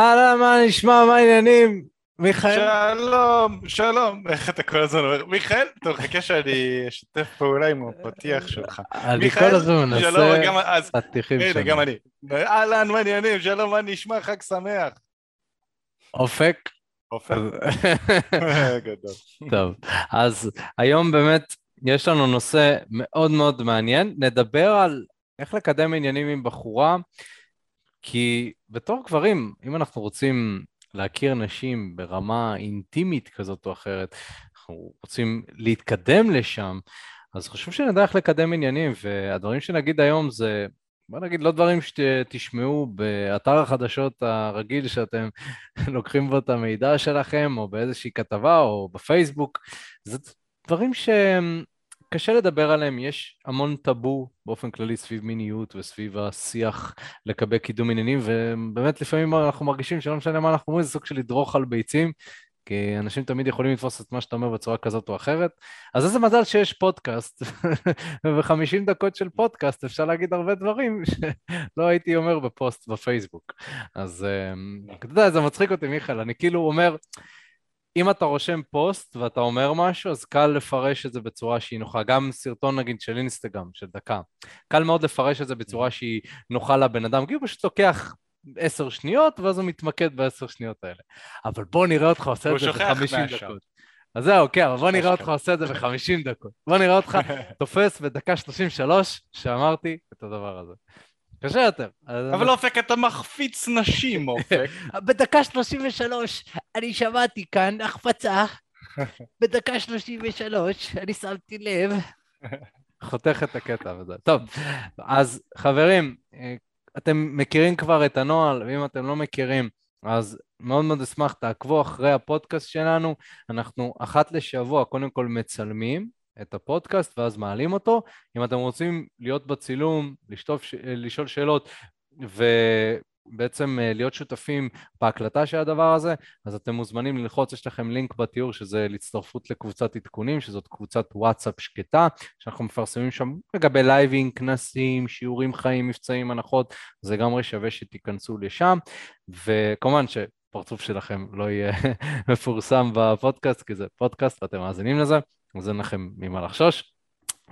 אהלן, מה נשמע, מה העניינים? מיכאל? שלום, שלום, איך אתה כל הזמן אומר? מיכאל? טוב, חכה שאני אשתף פעולה עם הפתיח שלך. אני כל הזמן מנסה פתיחים שלנו. הנה, גם אני. אהלן, מה העניינים? שלום, מה נשמע? חג שמח. אופק? אופק. טוב, אז היום באמת יש לנו נושא מאוד מאוד מעניין. נדבר על איך לקדם עניינים עם בחורה. כי בתור גברים, אם אנחנו רוצים להכיר נשים ברמה אינטימית כזאת או אחרת, אנחנו רוצים להתקדם לשם, אז חשוב שנדע איך לקדם עניינים, והדברים שנגיד היום זה, בוא נגיד, לא דברים שתשמעו באתר החדשות הרגיל שאתם לוקחים בו את המידע שלכם, או באיזושהי כתבה, או בפייסבוק, זה דברים שהם קשה לדבר עליהם, יש המון טאבו באופן כללי סביב מיניות וסביב השיח לגבי קידום עניינים, ובאמת לפעמים אנחנו מרגישים שלא משנה מה אנחנו אומרים, זה סוג של לדרוך על ביצים, כי אנשים תמיד יכולים לתפוס את מה שאתה אומר בצורה כזאת או אחרת. אז איזה מזל שיש פודקאסט, וב-50 דקות של פודקאסט אפשר להגיד הרבה דברים שלא הייתי אומר בפוסט בפייסבוק. אז אה, אתה יודע, זה מצחיק אותי, מיכאל, אני כאילו אומר... אם אתה רושם פוסט ואתה אומר משהו, אז קל לפרש את זה בצורה שהיא נוחה. גם סרטון נגיד של אינסטגרם, של דקה. קל מאוד לפרש את זה בצורה mm-hmm. שהיא נוחה לבן אדם, כי הוא פשוט לוקח עשר שניות, ואז הוא מתמקד בעשר שניות האלה. אבל בוא נראה אותך עושה את זה בחמישים דקות. אז זהו, כן, אבל בוא נראה אותך עושה את זה בחמישים דקות. בוא נראה אותך תופס בדקה שלושים ושלוש שאמרתי את הדבר הזה. קשה יותר. אבל אופק, אתה מחפיץ נשים, אופק. בדקה 33 אני שמעתי כאן החפצה. בדקה 33 אני שמתי לב. חותך את הקטע וזה. טוב, אז חברים, אתם מכירים כבר את הנוהל, ואם אתם לא מכירים, אז מאוד מאוד אשמח, תעקבו אחרי הפודקאסט שלנו. אנחנו אחת לשבוע קודם כל מצלמים, את הפודקאסט ואז מעלים אותו. אם אתם רוצים להיות בצילום, לשטוף, לשאול שאלות ובעצם אה, להיות שותפים בהקלטה של הדבר הזה, אז אתם מוזמנים ללחוץ, יש לכם לינק בתיאור שזה להצטרפות לקבוצת עדכונים, שזאת קבוצת וואטסאפ שקטה, שאנחנו מפרסמים שם לגבי לייבים, כנסים, שיעורים חיים, מבצעים, הנחות, זה לגמרי שווה שתיכנסו לשם, וכמובן ש... פרצוף שלכם לא יהיה מפורסם בפודקאסט, כי זה פודקאסט ואתם מאזינים לזה, אז אין לכם ממה לחשוש.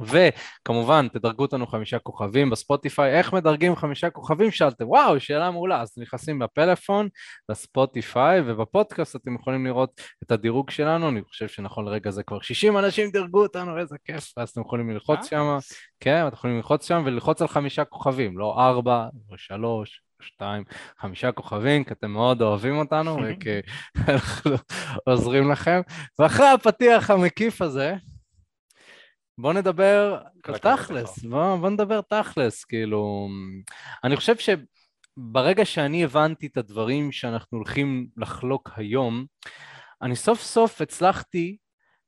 וכמובן, תדרגו אותנו חמישה כוכבים בספוטיפיי. איך מדרגים חמישה כוכבים? שאלתם. וואו, שאלה מעולה. אז נכנסים בפלאפון, בספוטיפיי, ובפודקאסט אתם יכולים לראות את הדירוג שלנו. אני חושב שנכון לרגע זה כבר 60 אנשים דירגו אותנו, איזה כיף. אז אתם יכולים ללחוץ שם, כן, אתם יכולים ללחוץ שם וללחוץ על חמישה כוכבים, לא ארבע, או שלוש, שתיים, חמישה כוכבים, כי אתם מאוד אוהבים אותנו וכי אנחנו עוזרים לכם. ואחרי הפתיח המקיף הזה, בואו נדבר תכלס, בואו בוא נדבר תכלס, כאילו, אני חושב שברגע שאני הבנתי את הדברים שאנחנו הולכים לחלוק היום, אני סוף סוף הצלחתי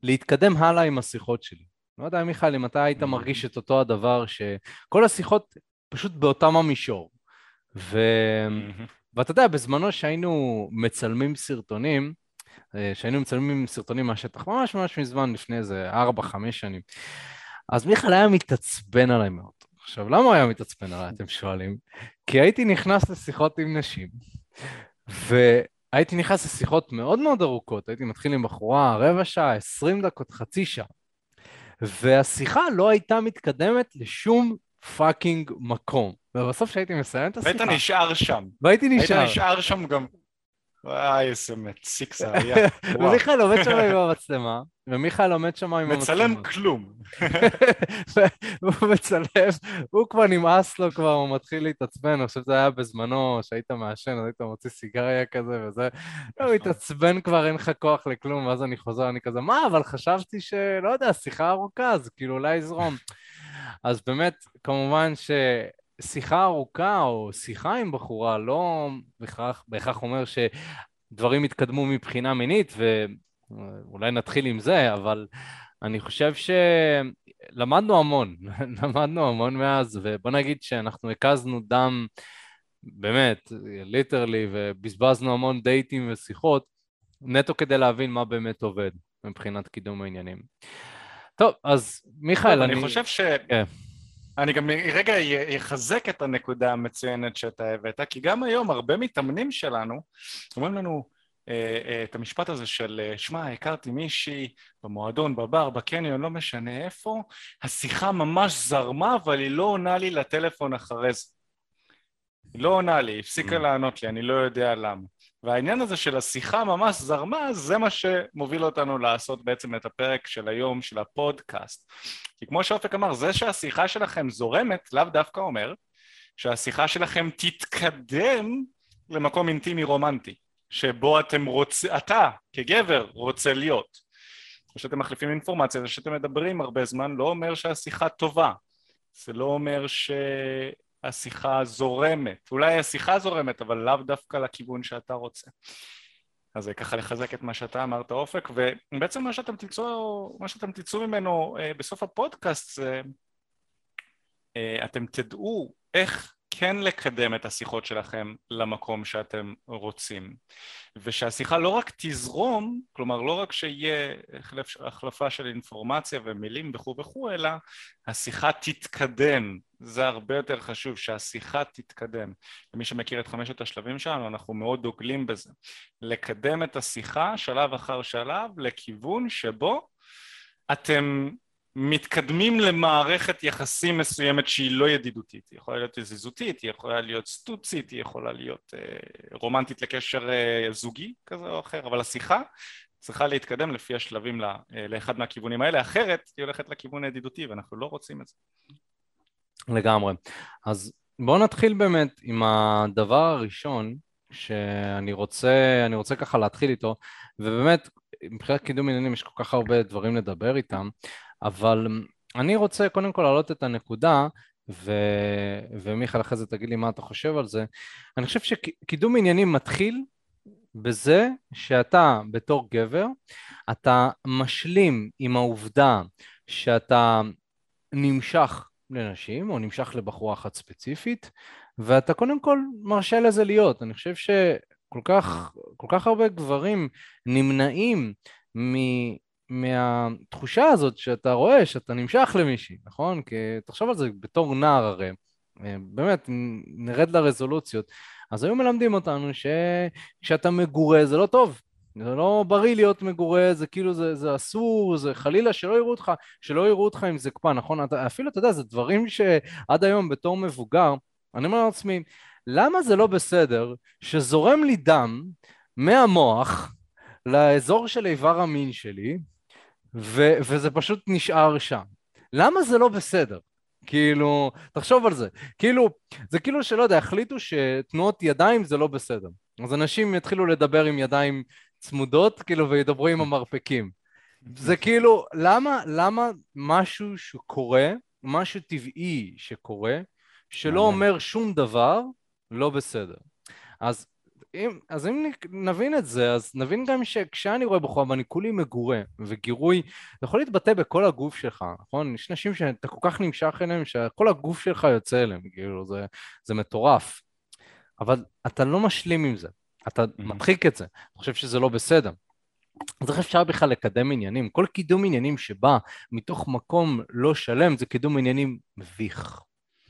להתקדם הלאה עם השיחות שלי. לא יודע, מיכאל, אם אתה היית מרגיש את אותו הדבר, שכל השיחות פשוט באותם המישור. ו... ואתה יודע, בזמנו שהיינו מצלמים סרטונים, אה, שהיינו מצלמים סרטונים מהשטח, ממש ממש מזמן, לפני איזה 4-5 שנים, אז מיכאל היה מתעצבן עליי מאוד. עכשיו, למה הוא היה מתעצבן עליי, אתם שואלים? כי הייתי נכנס לשיחות עם נשים, והייתי נכנס לשיחות מאוד מאוד ארוכות, הייתי מתחיל עם בחורה רבע שעה, 20 דקות, חצי שעה, והשיחה לא הייתה מתקדמת לשום fucking מקום. ובסוף כשהייתי מסיים את השיחה... והיית נשאר שם. והייתי נשאר. היית נשאר שם גם... וואי, איזה מציק זה היה. ומיכאל עומד שם עם המצלמה, ומיכאל עומד שם עם המצלמה. מצלם כלום. הוא מצלם, הוא כבר נמאס לו כבר, הוא מתחיל להתעצבן, אני חושב שזה היה בזמנו, שהיית מעשן, אז היית מוציא סיגריה כזה וזה, הוא התעצבן כבר, אין לך כוח לכלום, ואז אני חוזר, אני כזה, מה, אבל חשבתי שלא יודע, שיחה ארוכה, אז כאילו אולי יזרום. אז באמת, כמובן ששיחה ארוכה או שיחה עם בחורה לא בהכרח, בהכרח אומר שדברים יתקדמו מבחינה מינית, ואולי נתחיל עם זה, אבל אני חושב שלמדנו המון, למדנו המון מאז, ובוא נגיד שאנחנו הקזנו דם באמת, ליטרלי, ובזבזנו המון דייטים ושיחות, נטו כדי להבין מה באמת עובד מבחינת קידום העניינים. טוב, אז מיכאל, אני... אני חושב ש... כן. אני גם רגע יחזק את הנקודה המצוינת שאתה הבאת, כי גם היום הרבה מתאמנים שלנו אומרים לנו אה, אה, את המשפט הזה של אה, שמע, הכרתי מישהי במועדון, בבר, בקניון, לא משנה איפה, השיחה ממש זרמה, אבל היא לא עונה לי לטלפון אחרי זה. היא לא עונה לי, הפסיקה mm. לענות לי, אני לא יודע למה. והעניין הזה של השיחה ממש זרמה, זה מה שמוביל אותנו לעשות בעצם את הפרק של היום של הפודקאסט. כי כמו שאופק אמר, זה שהשיחה שלכם זורמת, לאו דווקא אומר שהשיחה שלכם תתקדם למקום אינטימי רומנטי, שבו אתם רוצים, אתה כגבר רוצה להיות. או שאתם מחליפים אינפורמציה, זה שאתם מדברים הרבה זמן לא אומר שהשיחה טובה. זה לא אומר ש... השיחה זורמת. אולי השיחה זורמת, אבל לאו דווקא לכיוון שאתה רוצה. אז זה ככה לחזק את מה שאתה אמרת אופק, ובעצם מה שאתם תצאו, מה שאתם תצאו ממנו אה, בסוף הפודקאסט זה אה, אתם תדעו איך כן לקדם את השיחות שלכם למקום שאתם רוצים. ושהשיחה לא רק תזרום, כלומר לא רק שיהיה החלפה של אינפורמציה ומילים וכו' וכו', אלא השיחה תתקדם. זה הרבה יותר חשוב, שהשיחה תתקדם. למי שמכיר את חמשת השלבים שלנו, אנחנו מאוד דוגלים בזה. לקדם את השיחה שלב אחר שלב לכיוון שבו אתם מתקדמים למערכת יחסים מסוימת שהיא לא ידידותית, היא יכולה להיות יזיזותית, היא יכולה להיות סטוצית, היא יכולה להיות אה, רומנטית לקשר אה, זוגי כזה או אחר, אבל השיחה צריכה להתקדם לפי השלבים לה, אה, לאחד מהכיוונים האלה, אחרת היא הולכת לכיוון הידידותי ואנחנו לא רוצים את זה. לגמרי. אז בואו נתחיל באמת עם הדבר הראשון שאני רוצה, רוצה ככה להתחיל איתו, ובאמת מבחינת קידום עניינים יש כל כך הרבה דברים לדבר איתם, אבל אני רוצה קודם כל להעלות את הנקודה, ו... ומיכאל אחרי זה תגיד לי מה אתה חושב על זה. אני חושב שקידום עניינים מתחיל בזה שאתה בתור גבר, אתה משלים עם העובדה שאתה נמשך לנשים או נמשך לבחורה אחת ספציפית, ואתה קודם כל מרשה לזה להיות. אני חושב שכל כך, כל כך הרבה גברים נמנעים מ... מהתחושה הזאת שאתה רואה שאתה נמשך למישהי, נכון? כי תחשוב על זה בתור נער הרי, אה, באמת, נרד לרזולוציות. אז היו מלמדים אותנו שכשאתה מגורה זה לא טוב, זה לא בריא להיות מגורה, זה כאילו, זה, זה אסור, זה חלילה שלא יראו אותך, שלא יראו אותך עם זקפה, נכון? אתה, אפילו, אתה יודע, זה דברים שעד היום בתור מבוגר, אני אומר לעצמי, למה זה לא בסדר שזורם לי דם מהמוח לאזור של איבר המין שלי, ו- וזה פשוט נשאר שם. למה זה לא בסדר? כאילו, תחשוב על זה. כאילו, זה כאילו שלא יודע, החליטו שתנועות ידיים זה לא בסדר. אז אנשים יתחילו לדבר עם ידיים צמודות, כאילו, וידברו עם המרפקים. זה כאילו, למה, למה משהו שקורה, משהו טבעי שקורה, שלא אומר שום דבר, לא בסדר. אז אם, אז אם נבין את זה, אז נבין גם שכשאני רואה בחורה ואני כולי מגורה, וגירוי יכול להתבטא בכל הגוף שלך, נכון? יש נשים שאתה כל כך נמשך אליהם, שכל הגוף שלך יוצא אליהם, כאילו, זה, זה מטורף. אבל אתה לא משלים עם זה, אתה mm-hmm. מדחיק את זה, אתה חושב שזה לא בסדר. אז איך אפשר בכלל לקדם עניינים? כל קידום עניינים שבא מתוך מקום לא שלם זה קידום עניינים מביך.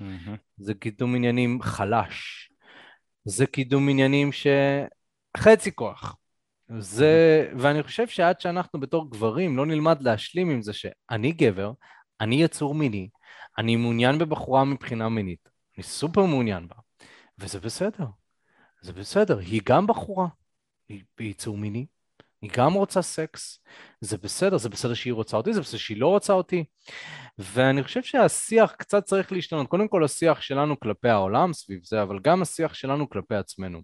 Mm-hmm. זה קידום עניינים חלש. זה קידום עניינים שחצי כוח. זה, ואני חושב שעד שאנחנו בתור גברים לא נלמד להשלים עם זה שאני גבר, אני יצור מיני, אני מעוניין בבחורה מבחינה מינית, אני סופר מעוניין בה, וזה בסדר, זה בסדר, היא גם בחורה, היא יצור מיני, היא גם רוצה סקס, זה בסדר, זה בסדר שהיא רוצה אותי, זה בסדר שהיא לא רוצה אותי. ואני חושב שהשיח קצת צריך להשתנות. קודם כל השיח שלנו כלפי העולם סביב זה, אבל גם השיח שלנו כלפי עצמנו.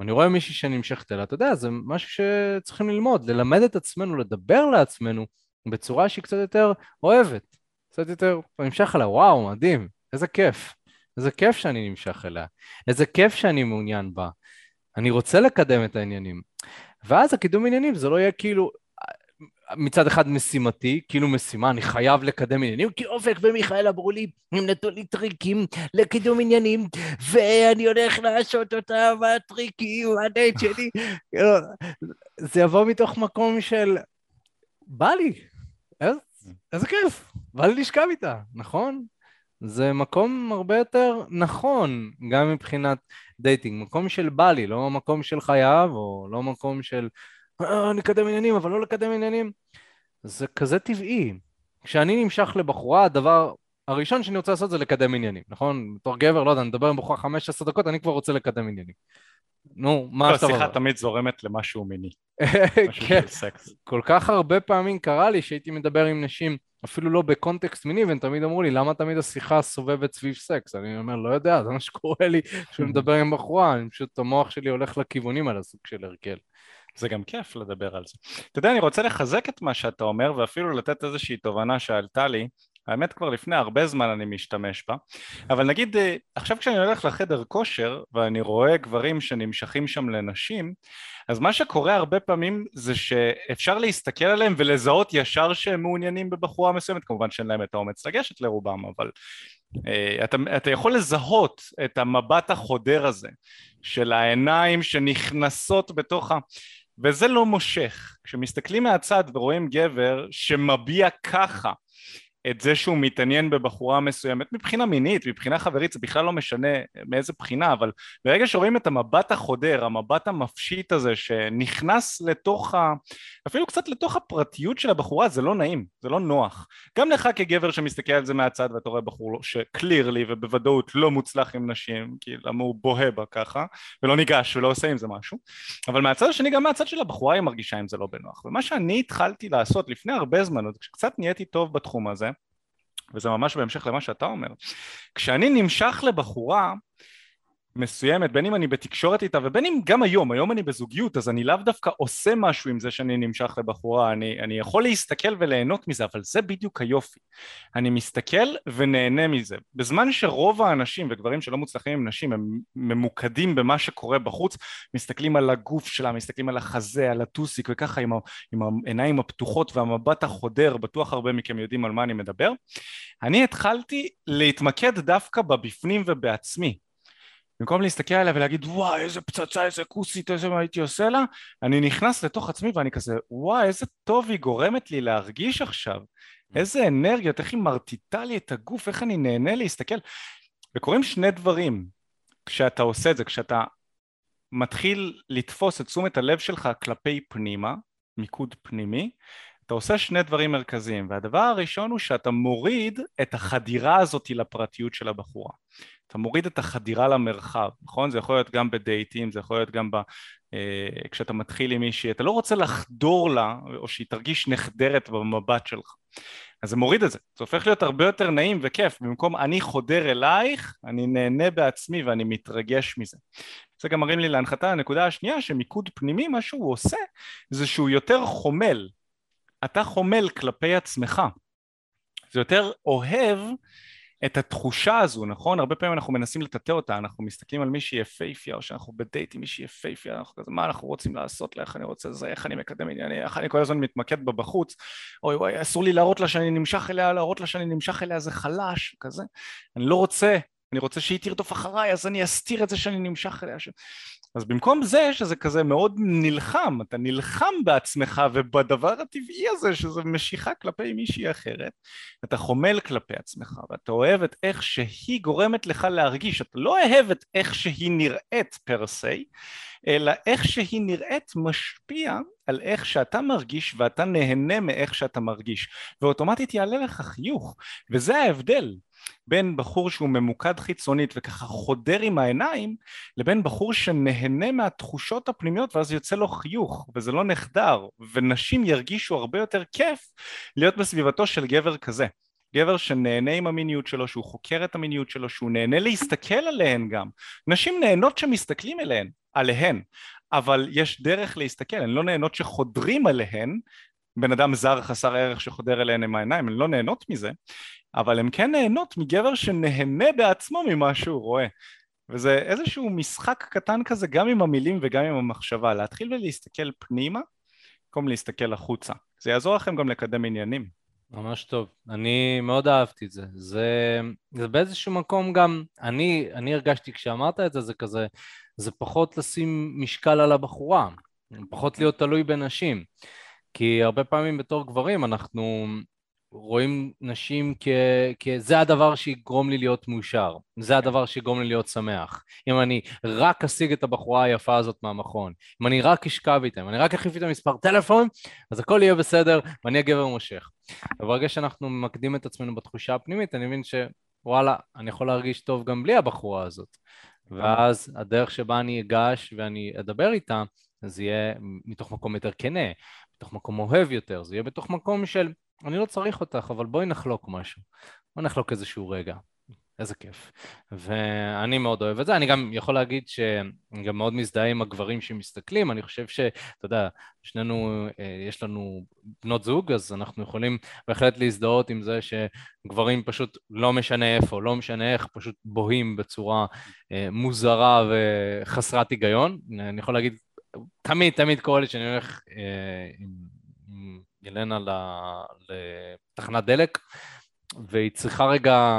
אני רואה מישהי שנמשכת אליה, אתה יודע, זה משהו שצריכים ללמוד, ללמד את עצמנו, לדבר לעצמנו בצורה שהיא קצת יותר אוהבת, קצת יותר, אני נמשך אליה, וואו, מדהים, איזה כיף. איזה כיף שאני נמשך אליה, איזה כיף שאני מעוניין בה. אני רוצה לקדם את העניינים. ואז הקידום עניינים זה לא יהיה כאילו מצד אחד משימתי, כאילו משימה, אני חייב לקדם עניינים, כי אופק ומיכאל אמרו לי, הם נתנו לי טריקים לקידום עניינים, ואני הולך לעשות אותם, הטריקים, הדייט שלי. זה יבוא מתוך מקום של, בא לי, איזה, כיף, בא לי לשכב איתה, נכון? זה מקום הרבה יותר נכון, גם מבחינת dating, מקום של בא לי, לא מקום של חייב, או לא מקום של אה, נקדם עניינים, אבל לא לקדם עניינים. זה כזה טבעי. כשאני נמשך לבחורה, הדבר הראשון שאני רוצה לעשות זה לקדם עניינים, נכון? בתור גבר, לא יודע, אני מדבר עם בחורה 15 דקות, אני כבר רוצה לקדם עניינים. נו, מה לא, השיחה תמיד זורמת למשהו מיני. כן, כל כך הרבה פעמים קרה לי שהייתי מדבר עם נשים, אפילו לא בקונטקסט מיני, והם תמיד אמרו לי, למה תמיד השיחה סובבת סביב סקס? אני אומר, לא יודע, זה מה שקורה לי כשאני מדבר עם בחורה, אני פשוט, המוח שלי הולך לכיוונים על הסוג של הרגל. זה גם כיף לדבר על זה. אתה יודע, אני רוצה לחזק את מה שאתה אומר, ואפילו לתת איזושהי תובנה שעלתה לי, האמת כבר לפני הרבה זמן אני משתמש בה, אבל נגיד אה, עכשיו כשאני הולך לחדר כושר ואני רואה גברים שנמשכים שם לנשים, אז מה שקורה הרבה פעמים זה שאפשר להסתכל עליהם ולזהות ישר שהם מעוניינים בבחורה מסוימת, כמובן שאין להם את האומץ לגשת לרובם, אבל uh, אתה, אתה יכול לזהות את המבט החודר הזה של העיניים שנכנסות בתוך ה... וזה לא מושך. כשמסתכלים מהצד ורואים גבר שמביע ככה את זה שהוא מתעניין בבחורה מסוימת מבחינה מינית, מבחינה חברית, זה בכלל לא משנה מאיזה בחינה, אבל ברגע שרואים את המבט החודר, המבט המפשיט הזה שנכנס לתוך ה... אפילו קצת לתוך הפרטיות של הבחורה, זה לא נעים, זה לא נוח. גם לך כגבר שמסתכל על זה מהצד ואתה רואה בחור שקלירלי ובוודאות לא מוצלח עם נשים, כי למה הוא בוהה בה ככה, ולא ניגש ולא עושה עם זה משהו, אבל מהצד השני גם מהצד של הבחורה היא מרגישה עם זה לא בנוח. ומה שאני התחלתי לעשות לפני הרבה זמן, כשקצת נהייתי טוב בתחום הזה, וזה ממש בהמשך למה שאתה אומר, כשאני נמשך לבחורה מסוימת, בין אם אני בתקשורת איתה ובין אם גם היום, היום אני בזוגיות אז אני לאו דווקא עושה משהו עם זה שאני נמשך לבחורה, אני, אני יכול להסתכל וליהנות מזה, אבל זה בדיוק היופי. אני מסתכל ונהנה מזה. בזמן שרוב האנשים וגברים שלא מוצלחים עם נשים הם ממוקדים במה שקורה בחוץ, מסתכלים על הגוף שלה, מסתכלים על החזה, על הטוסיק וככה עם, ה, עם העיניים הפתוחות והמבט החודר, בטוח הרבה מכם יודעים על מה אני מדבר. אני התחלתי להתמקד דווקא בבפנים ובעצמי. במקום להסתכל עליה ולהגיד וואי איזה פצצה איזה כוסית איזה מה הייתי עושה לה? אני נכנס לתוך עצמי ואני כזה וואי איזה טוב היא גורמת לי להרגיש עכשיו. איזה אנרגיות איך היא מרטיטה לי את הגוף איך אני נהנה להסתכל. וקורים שני דברים כשאתה עושה את זה כשאתה מתחיל לתפוס את תשומת הלב שלך כלפי פנימה מיקוד פנימי אתה עושה שני דברים מרכזיים והדבר הראשון הוא שאתה מוריד את החדירה הזאת לפרטיות של הבחורה אתה מוריד את החדירה למרחב, נכון? זה יכול להיות גם בדייטים, זה יכול להיות גם ב... אה, כשאתה מתחיל עם מישהי, אתה לא רוצה לחדור לה או שהיא תרגיש נחדרת במבט שלך. אז זה מוריד את זה, זה הופך להיות הרבה יותר נעים וכיף, במקום אני חודר אלייך, אני נהנה בעצמי ואני מתרגש מזה. זה גם מרים לי להנחתה הנקודה השנייה שמיקוד פנימי מה שהוא עושה זה שהוא יותר חומל, אתה חומל כלפי עצמך, זה יותר אוהב את התחושה הזו, נכון? הרבה פעמים אנחנו מנסים לטאטא אותה, אנחנו מסתכלים על מישהי יפייפיה, או שאנחנו בדייט עם מישהי יפייפיה, אנחנו כזה, מה אנחנו רוצים לעשות? לה, איך אני רוצה זה, איך אני מקדם ענייני, איך אני כל הזמן מתמקד בה בחוץ, אוי וואי, אסור לי להראות לה שאני נמשך אליה, להראות לה שאני נמשך אליה זה חלש, כזה, אני לא רוצה, אני רוצה שהיא תרדוף אחריי, אז אני אסתיר את זה שאני נמשך אליה. ש... אז במקום זה שזה כזה מאוד נלחם, אתה נלחם בעצמך ובדבר הטבעי הזה שזה משיכה כלפי מישהי אחרת, אתה חומל כלפי עצמך ואתה אוהב את איך שהיא גורמת לך להרגיש, אתה לא אוהב את איך שהיא נראית פר סי, אלא איך שהיא נראית משפיע על איך שאתה מרגיש ואתה נהנה מאיך שאתה מרגיש. ואוטומטית יעלה לך חיוך. וזה ההבדל בין בחור שהוא ממוקד חיצונית וככה חודר עם העיניים לבין בחור שנהנה מהתחושות הפנימיות ואז יוצא לו חיוך וזה לא נחדר ונשים ירגישו הרבה יותר כיף להיות בסביבתו של גבר כזה. גבר שנהנה עם המיניות שלו, שהוא חוקר את המיניות שלו, שהוא נהנה להסתכל עליהן גם. נשים נהנות שמסתכלים אליהן, עליהן, אבל יש דרך להסתכל, הן לא נהנות שחודרים עליהן, בן אדם זר חסר ערך שחודר אליהן עם העיניים, הן לא נהנות מזה, אבל הן כן נהנות מגבר שנהנה בעצמו ממה שהוא רואה. וזה איזשהו משחק קטן כזה גם עם המילים וגם עם המחשבה, להתחיל ולהסתכל פנימה במקום להסתכל החוצה. זה יעזור לכם גם לקדם עניינים. ממש טוב, אני מאוד אהבתי את זה. זה, זה באיזשהו מקום גם, אני, אני הרגשתי כשאמרת את זה, זה כזה, זה פחות לשים משקל על הבחורה, פחות להיות תלוי בנשים. כי הרבה פעמים בתור גברים אנחנו רואים נשים כ... כזה הדבר שיגרום לי להיות מאושר, זה הדבר שיגרום לי להיות שמח. אם אני רק אשיג את הבחורה היפה הזאת מהמכון, אם אני רק אשכב איתם, אני רק אחליף איתם מספר טלפון, אז הכל יהיה בסדר ואני הגבר מושך. וברגע שאנחנו ממקדים את עצמנו בתחושה הפנימית, אני מבין שוואלה, אני יכול להרגיש טוב גם בלי הבחורה הזאת. ואז הדרך שבה אני אגש ואני אדבר איתה, זה יהיה מתוך מקום יותר כנה, מתוך מקום אוהב יותר, זה יהיה בתוך מקום של אני לא צריך אותך, אבל בואי נחלוק משהו. בואי נחלוק איזשהו רגע. איזה כיף. ואני מאוד אוהב את זה. אני גם יכול להגיד שאני גם מאוד מזדהה עם הגברים שמסתכלים. אני חושב שאתה יודע, שנינו, אה, יש לנו בנות זוג, אז אנחנו יכולים בהחלט להזדהות עם זה שגברים פשוט לא משנה איפה, לא משנה איך, פשוט בוהים בצורה אה, מוזרה וחסרת היגיון. אני יכול להגיד, תמיד, תמיד קורה לי שאני הולך אה, עם, ילנה לתחנת דלק, והיא צריכה רגע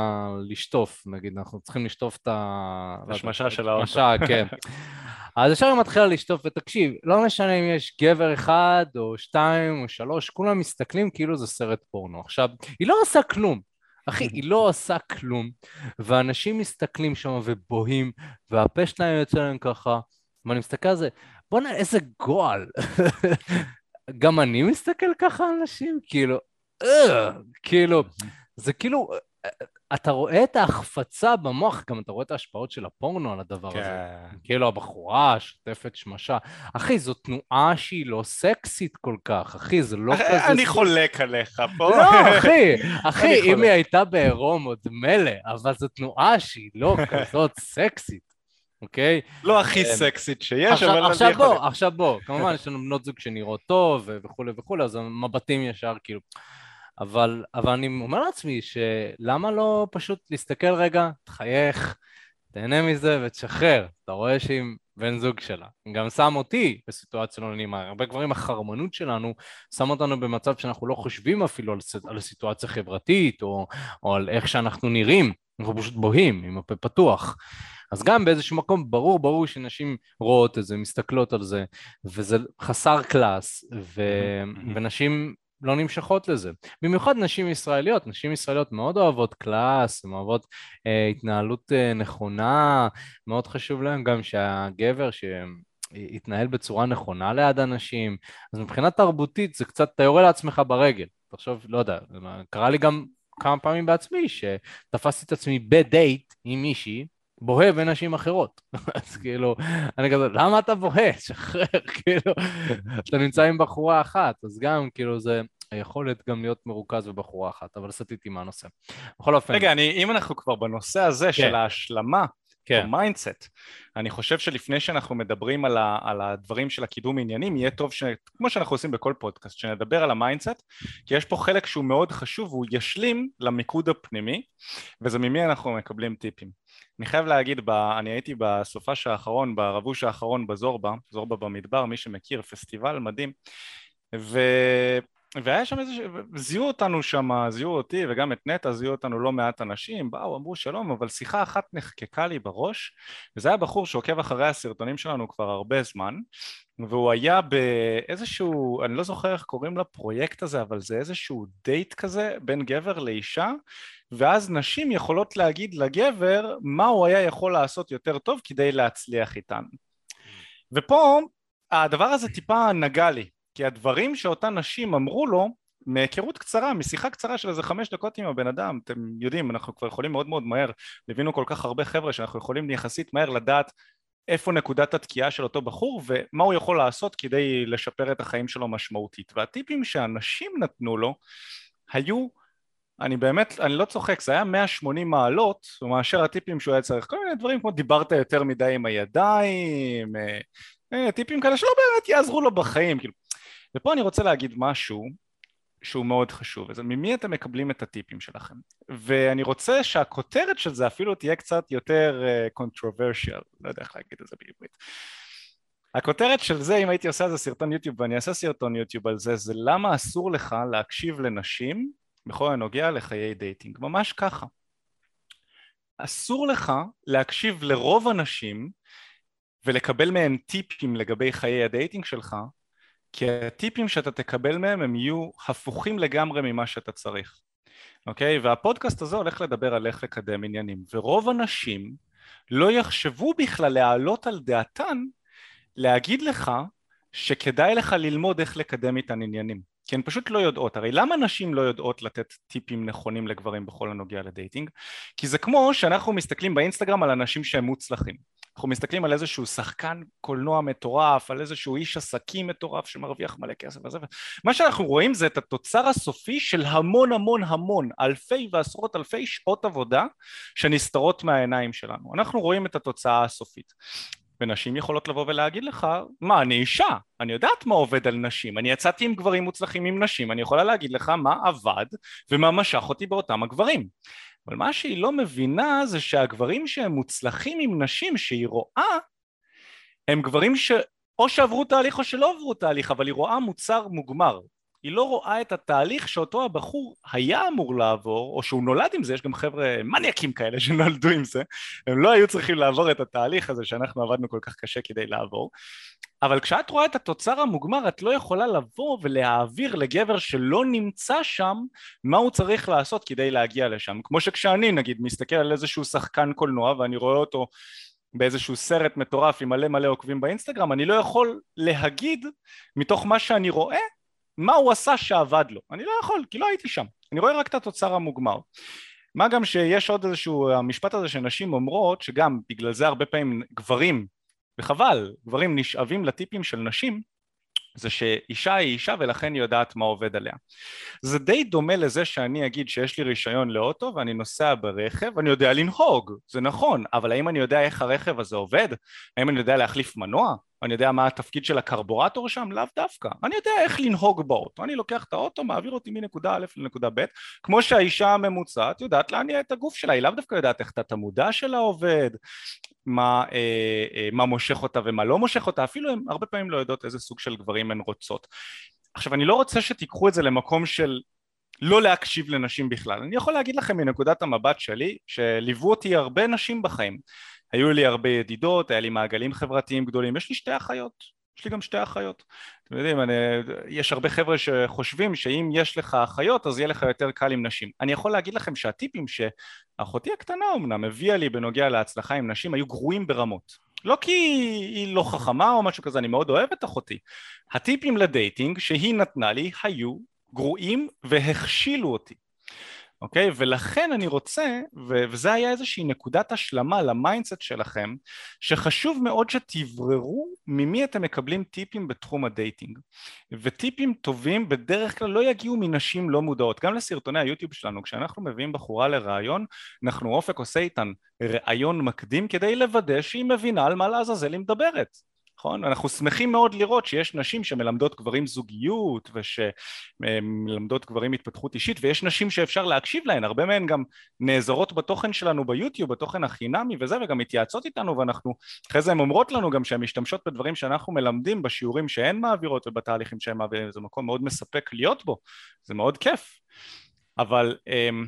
לשטוף, נגיד, אנחנו צריכים לשטוף את ה... השמשה של האוטו. השמשה, כן. אז ישר היא מתחילה לשטוף, ותקשיב, לא משנה אם יש גבר אחד, או שתיים, או שלוש, כולם מסתכלים כאילו זה סרט פורנו. עכשיו, היא לא עושה כלום. אחי, היא לא עושה כלום, ואנשים מסתכלים שם ובוהים, והפה שלהם יוצא להם ככה, ואני מסתכל על זה, בוא'נה, איזה גועל. גם אני מסתכל ככה על אנשים, כאילו, אה, כאילו, זה כאילו, אתה רואה את ההחפצה במוח, גם אתה רואה את ההשפעות של הפורנו על הדבר כן. הזה. כאילו הבחורה שוטפת שמשה. אחי, זו תנועה שהיא לא סקסית כל כך, אחי, זה לא כזה... אני חולק עליך פה. לא, אחי, אחי, אם היא הייתה בעירום עוד מילא, אבל זו תנועה שהיא לא כזאת סקסית. אוקיי? לא הכי אמ, סקסית שיש, אבל... עכשיו בוא, עכשיו בוא, כמובן יש לנו בנות זוג שנראות טוב וכולי וכולי, אז המבטים ישר כאילו... אבל, אבל אני אומר לעצמי שלמה לא פשוט להסתכל רגע, תחייך, תהנה מזה ותשחרר. אתה רואה שהיא בן זוג שלה. גם שם אותי בסיטואציה לא נעימה. הרבה גברים, החרמנות שלנו שם אותנו במצב שאנחנו לא חושבים אפילו על, על סיטואציה חברתית או, או על איך שאנחנו נראים. אנחנו פשוט בוהים עם הפה פתוח. אז גם באיזשהו מקום ברור, ברור שנשים רואות את זה, מסתכלות על זה, וזה חסר קלאס, ו... ונשים לא נמשכות לזה. במיוחד נשים ישראליות, נשים ישראליות מאוד אוהבות קלאס, הן אוהבות אה, התנהלות אה, נכונה, מאוד חשוב להן גם שהגבר ש... יתנהל בצורה נכונה ליד אנשים, אז מבחינה תרבותית זה קצת, אתה יורה לעצמך ברגל. תחשוב, לא יודע, קרה לי גם כמה פעמים בעצמי, שתפסתי את עצמי בדייט עם מישהי, בוהה בנשים אחרות. אז כאילו, אני כזה, למה אתה בוהה? שחרר, כאילו, אתה נמצא עם בחורה אחת, אז גם, כאילו, זה היכולת גם להיות מרוכז בבחורה אחת, אבל סטיתי מהנושא. בכל אופן... רגע, אני, אם אנחנו כבר בנושא הזה כן. של ההשלמה, כן. mindset. אני חושב שלפני שאנחנו מדברים על, ה, על הדברים של הקידום עניינים, יהיה טוב, ש, כמו שאנחנו עושים בכל פודקאסט, שנדבר על ה mindset, כי יש פה חלק שהוא מאוד חשוב, והוא ישלים למיקוד הפנימי, וזה ממי אנחנו מקבלים טיפים. אני חייב להגיד, ב, אני הייתי בסופש האחרון, ברבוש האחרון בזורבה, זורבה במדבר, מי שמכיר, פסטיבל מדהים, ו... והיה שם איזה, זיהו אותנו שם, זיהו אותי וגם את נטע, זיהו אותנו לא מעט אנשים, באו, אמרו שלום, אבל שיחה אחת נחקקה לי בראש, וזה היה בחור שעוקב אחרי הסרטונים שלנו כבר הרבה זמן, והוא היה באיזשהו, אני לא זוכר איך קוראים לפרויקט הזה, אבל זה איזשהו דייט כזה בין גבר לאישה, ואז נשים יכולות להגיד לגבר מה הוא היה יכול לעשות יותר טוב כדי להצליח איתן. ופה הדבר הזה טיפה נגע לי, כי הדברים שאותן נשים אמרו לו מהיכרות קצרה, משיחה קצרה של איזה חמש דקות עם הבן אדם, אתם יודעים, אנחנו כבר יכולים מאוד מאוד מהר, ליווינו כל כך הרבה חבר'ה שאנחנו יכולים יחסית מהר לדעת איפה נקודת התקיעה של אותו בחור ומה הוא יכול לעשות כדי לשפר את החיים שלו משמעותית. והטיפים שאנשים נתנו לו היו, אני באמת, אני לא צוחק, זה היה 180 מעלות מאשר הטיפים שהוא היה צריך, כל מיני דברים כמו דיברת יותר מדי עם הידיים, אה, אה, טיפים כאלה שלא באמת יעזרו לו בחיים, כאילו ופה אני רוצה להגיד משהו שהוא מאוד חשוב, אז ממי אתם מקבלים את הטיפים שלכם? ואני רוצה שהכותרת של זה אפילו תהיה קצת יותר אה, controversial, לא יודע איך להגיד את זה בעברית. הכותרת של זה, אם הייתי עושה על זה סרטון יוטיוב, ואני אעשה סרטון יוטיוב על זה, זה למה אסור לך להקשיב לנשים בכל הנוגע לחיי dating, ממש ככה. אסור לך להקשיב לרוב הנשים ולקבל מהן טיפים לגבי חיי ה dating שלך, כי הטיפים שאתה תקבל מהם הם יהיו הפוכים לגמרי ממה שאתה צריך, אוקיי? והפודקאסט הזה הולך לדבר על איך לקדם עניינים, ורוב הנשים לא יחשבו בכלל להעלות על דעתן להגיד לך שכדאי לך ללמוד איך לקדם איתן עניינים. כי הן פשוט לא יודעות. הרי למה נשים לא יודעות לתת טיפים נכונים לגברים בכל הנוגע לדייטינג? כי זה כמו שאנחנו מסתכלים באינסטגרם על אנשים שהם מוצלחים. אנחנו מסתכלים על איזשהו שחקן קולנוע מטורף, על איזשהו איש עסקים מטורף שמרוויח מלא כסף וזה. מה שאנחנו רואים זה את התוצר הסופי של המון המון המון, אלפי ועשרות אלפי שעות עבודה שנסתרות מהעיניים שלנו. אנחנו רואים את התוצאה הסופית. ונשים יכולות לבוא ולהגיד לך, מה, אני אישה, אני יודעת מה עובד על נשים, אני יצאתי עם גברים מוצלחים עם נשים, אני יכולה להגיד לך מה עבד ומה משך אותי באותם הגברים. אבל מה שהיא לא מבינה זה שהגברים שהם מוצלחים עם נשים שהיא רואה, הם גברים שאו שעברו תהליך או שלא עברו תהליך, אבל היא רואה מוצר מוגמר. היא לא רואה את התהליך שאותו הבחור היה אמור לעבור, או שהוא נולד עם זה, יש גם חבר'ה מניאקים כאלה שנולדו עם זה, הם לא היו צריכים לעבור את התהליך הזה שאנחנו עבדנו כל כך קשה כדי לעבור, אבל כשאת רואה את התוצר המוגמר את לא יכולה לבוא ולהעביר לגבר שלא נמצא שם מה הוא צריך לעשות כדי להגיע לשם, כמו שכשאני נגיד מסתכל על איזשהו שחקן קולנוע ואני רואה אותו באיזשהו סרט מטורף עם מלא מלא עוקבים באינסטגרם, אני לא יכול להגיד מתוך מה שאני רואה מה הוא עשה שעבד לו. אני לא יכול, כי לא הייתי שם. אני רואה רק את התוצר המוגמר. מה גם שיש עוד איזשהו, המשפט הזה שנשים אומרות, שגם בגלל זה הרבה פעמים גברים, וחבל, גברים נשאבים לטיפים של נשים, זה שאישה היא אישה ולכן היא יודעת מה עובד עליה. זה די דומה לזה שאני אגיד שיש לי רישיון לאוטו ואני נוסע ברכב ואני יודע לנהוג, זה נכון, אבל האם אני יודע איך הרכב הזה עובד? האם אני יודע להחליף מנוע? אני יודע מה התפקיד של הקרבורטור שם? לאו דווקא. אני יודע איך לנהוג באוטו. אני לוקח את האוטו, מעביר אותי מנקודה א' לנקודה ב', כמו שהאישה הממוצעת יודעת להניע את הגוף שלה, היא לאו דווקא יודעת איך תת המודע שלה עובד, מה, אה, אה, מה מושך אותה ומה לא מושך אותה, אפילו הן הרבה פעמים לא יודעות איזה סוג של גברים הן רוצות. עכשיו אני לא רוצה שתיקחו את זה למקום של לא להקשיב לנשים בכלל. אני יכול להגיד לכם מנקודת המבט שלי, שליוו אותי הרבה נשים בחיים. היו לי הרבה ידידות, היה לי מעגלים חברתיים גדולים, יש לי שתי אחיות, יש לי גם שתי אחיות. אתם יודעים, אני, יש הרבה חבר'ה שחושבים שאם יש לך אחיות אז יהיה לך יותר קל עם נשים. אני יכול להגיד לכם שהטיפים שאחותי הקטנה אמנם הביאה לי בנוגע להצלחה עם נשים היו גרועים ברמות. לא כי היא לא חכמה או משהו כזה, אני מאוד אוהב את אחותי. הטיפים ל dating שהיא נתנה לי היו גרועים והכשילו אותי. אוקיי? ולכן אני רוצה, וזה היה איזושהי נקודת השלמה ל mindset שלכם, שחשוב מאוד שתבררו ממי אתם מקבלים טיפים בתחום ה dating. וטיפים טובים בדרך כלל לא יגיעו מנשים לא מודעות. גם לסרטוני היוטיוב שלנו, כשאנחנו מביאים בחורה לראיון, אנחנו אופק עושה איתן ראיון מקדים כדי לוודא שהיא מבינה על מה לעזאזל היא מדברת. נכון? אנחנו שמחים מאוד לראות שיש נשים שמלמדות גברים זוגיות ושמלמדות גברים התפתחות אישית ויש נשים שאפשר להקשיב להן, הרבה מהן גם נעזרות בתוכן שלנו ביוטיוב, בתוכן החינמי וזה וגם מתייעצות איתנו ואנחנו, אחרי זה הן אומרות לנו גם שהן משתמשות בדברים שאנחנו מלמדים בשיעורים שהן מעבירות ובתהליכים שהן מעבירות, זה מקום מאוד מספק להיות בו, זה מאוד כיף, אבל אמ,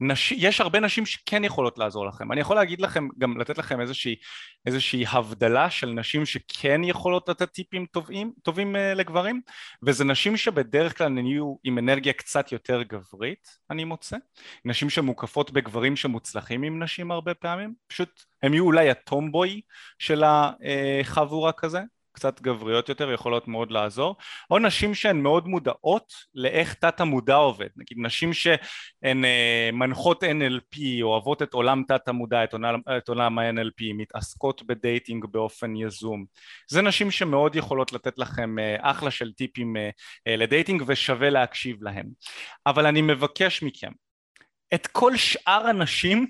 נש... יש הרבה נשים שכן יכולות לעזור לכם. אני יכול להגיד לכם, גם לתת לכם איזושהי, איזושהי הבדלה של נשים שכן יכולות לתת טיפים טובים, טובים uh, לגברים, וזה נשים שבדרך כלל נהיו עם אנרגיה קצת יותר גברית, אני מוצא. נשים שמוקפות בגברים שמוצלחים עם נשים הרבה פעמים, פשוט הם יהיו אולי הטומבוי של החבורה כזה, קצת גבריות יותר יכולות מאוד לעזור או נשים שהן מאוד מודעות לאיך תת המודע עובד. נגיד נשים שהן אה, מנחות NLP אוהבות את עולם תת המודע את עולם, את עולם ה-NLP מתעסקות ב dating באופן יזום. זה נשים שמאוד יכולות לתת לכם אה, אחלה של טיפים אה, ל dating ושווה להקשיב להם אבל אני מבקש מכם את כל שאר הנשים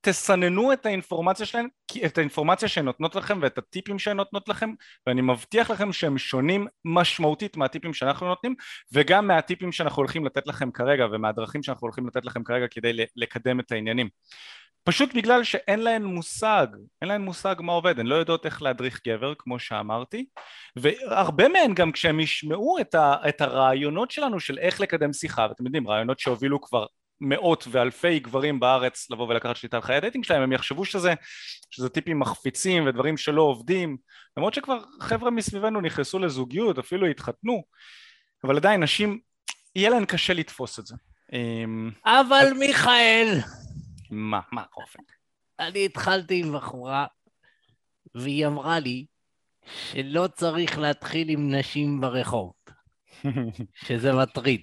תסננו את האינפורמציה שלהן, את האינפורמציה שהן נותנות לכם ואת הטיפים שהן נותנות לכם ואני מבטיח לכם שהם שונים משמעותית מהטיפים שאנחנו נותנים וגם מהטיפים שאנחנו הולכים לתת לכם כרגע ומהדרכים שאנחנו הולכים לתת לכם כרגע כדי לקדם את העניינים. פשוט בגלל שאין להן מושג, אין להן מושג מה עובד, הן לא יודעות איך להדריך גבר כמו שאמרתי והרבה מהן גם כשהם ישמעו את, ה, את הרעיונות שלנו של איך לקדם שיחה ואתם יודעים רעיונות שהובילו כבר מאות ואלפי גברים בארץ לבוא ולקחת שליטה על חיי ה dating שלהם, הם יחשבו שזה, שזה טיפים מחפיצים ודברים שלא עובדים, למרות שכבר חבר'ה מסביבנו נכנסו לזוגיות, אפילו התחתנו, אבל עדיין נשים, יהיה להן קשה לתפוס את זה. אמ, אבל מיכאל, מה, מה אופן? אני התחלתי עם בחורה, והיא אמרה לי שלא צריך להתחיל עם נשים ברחוב, שזה מטריד.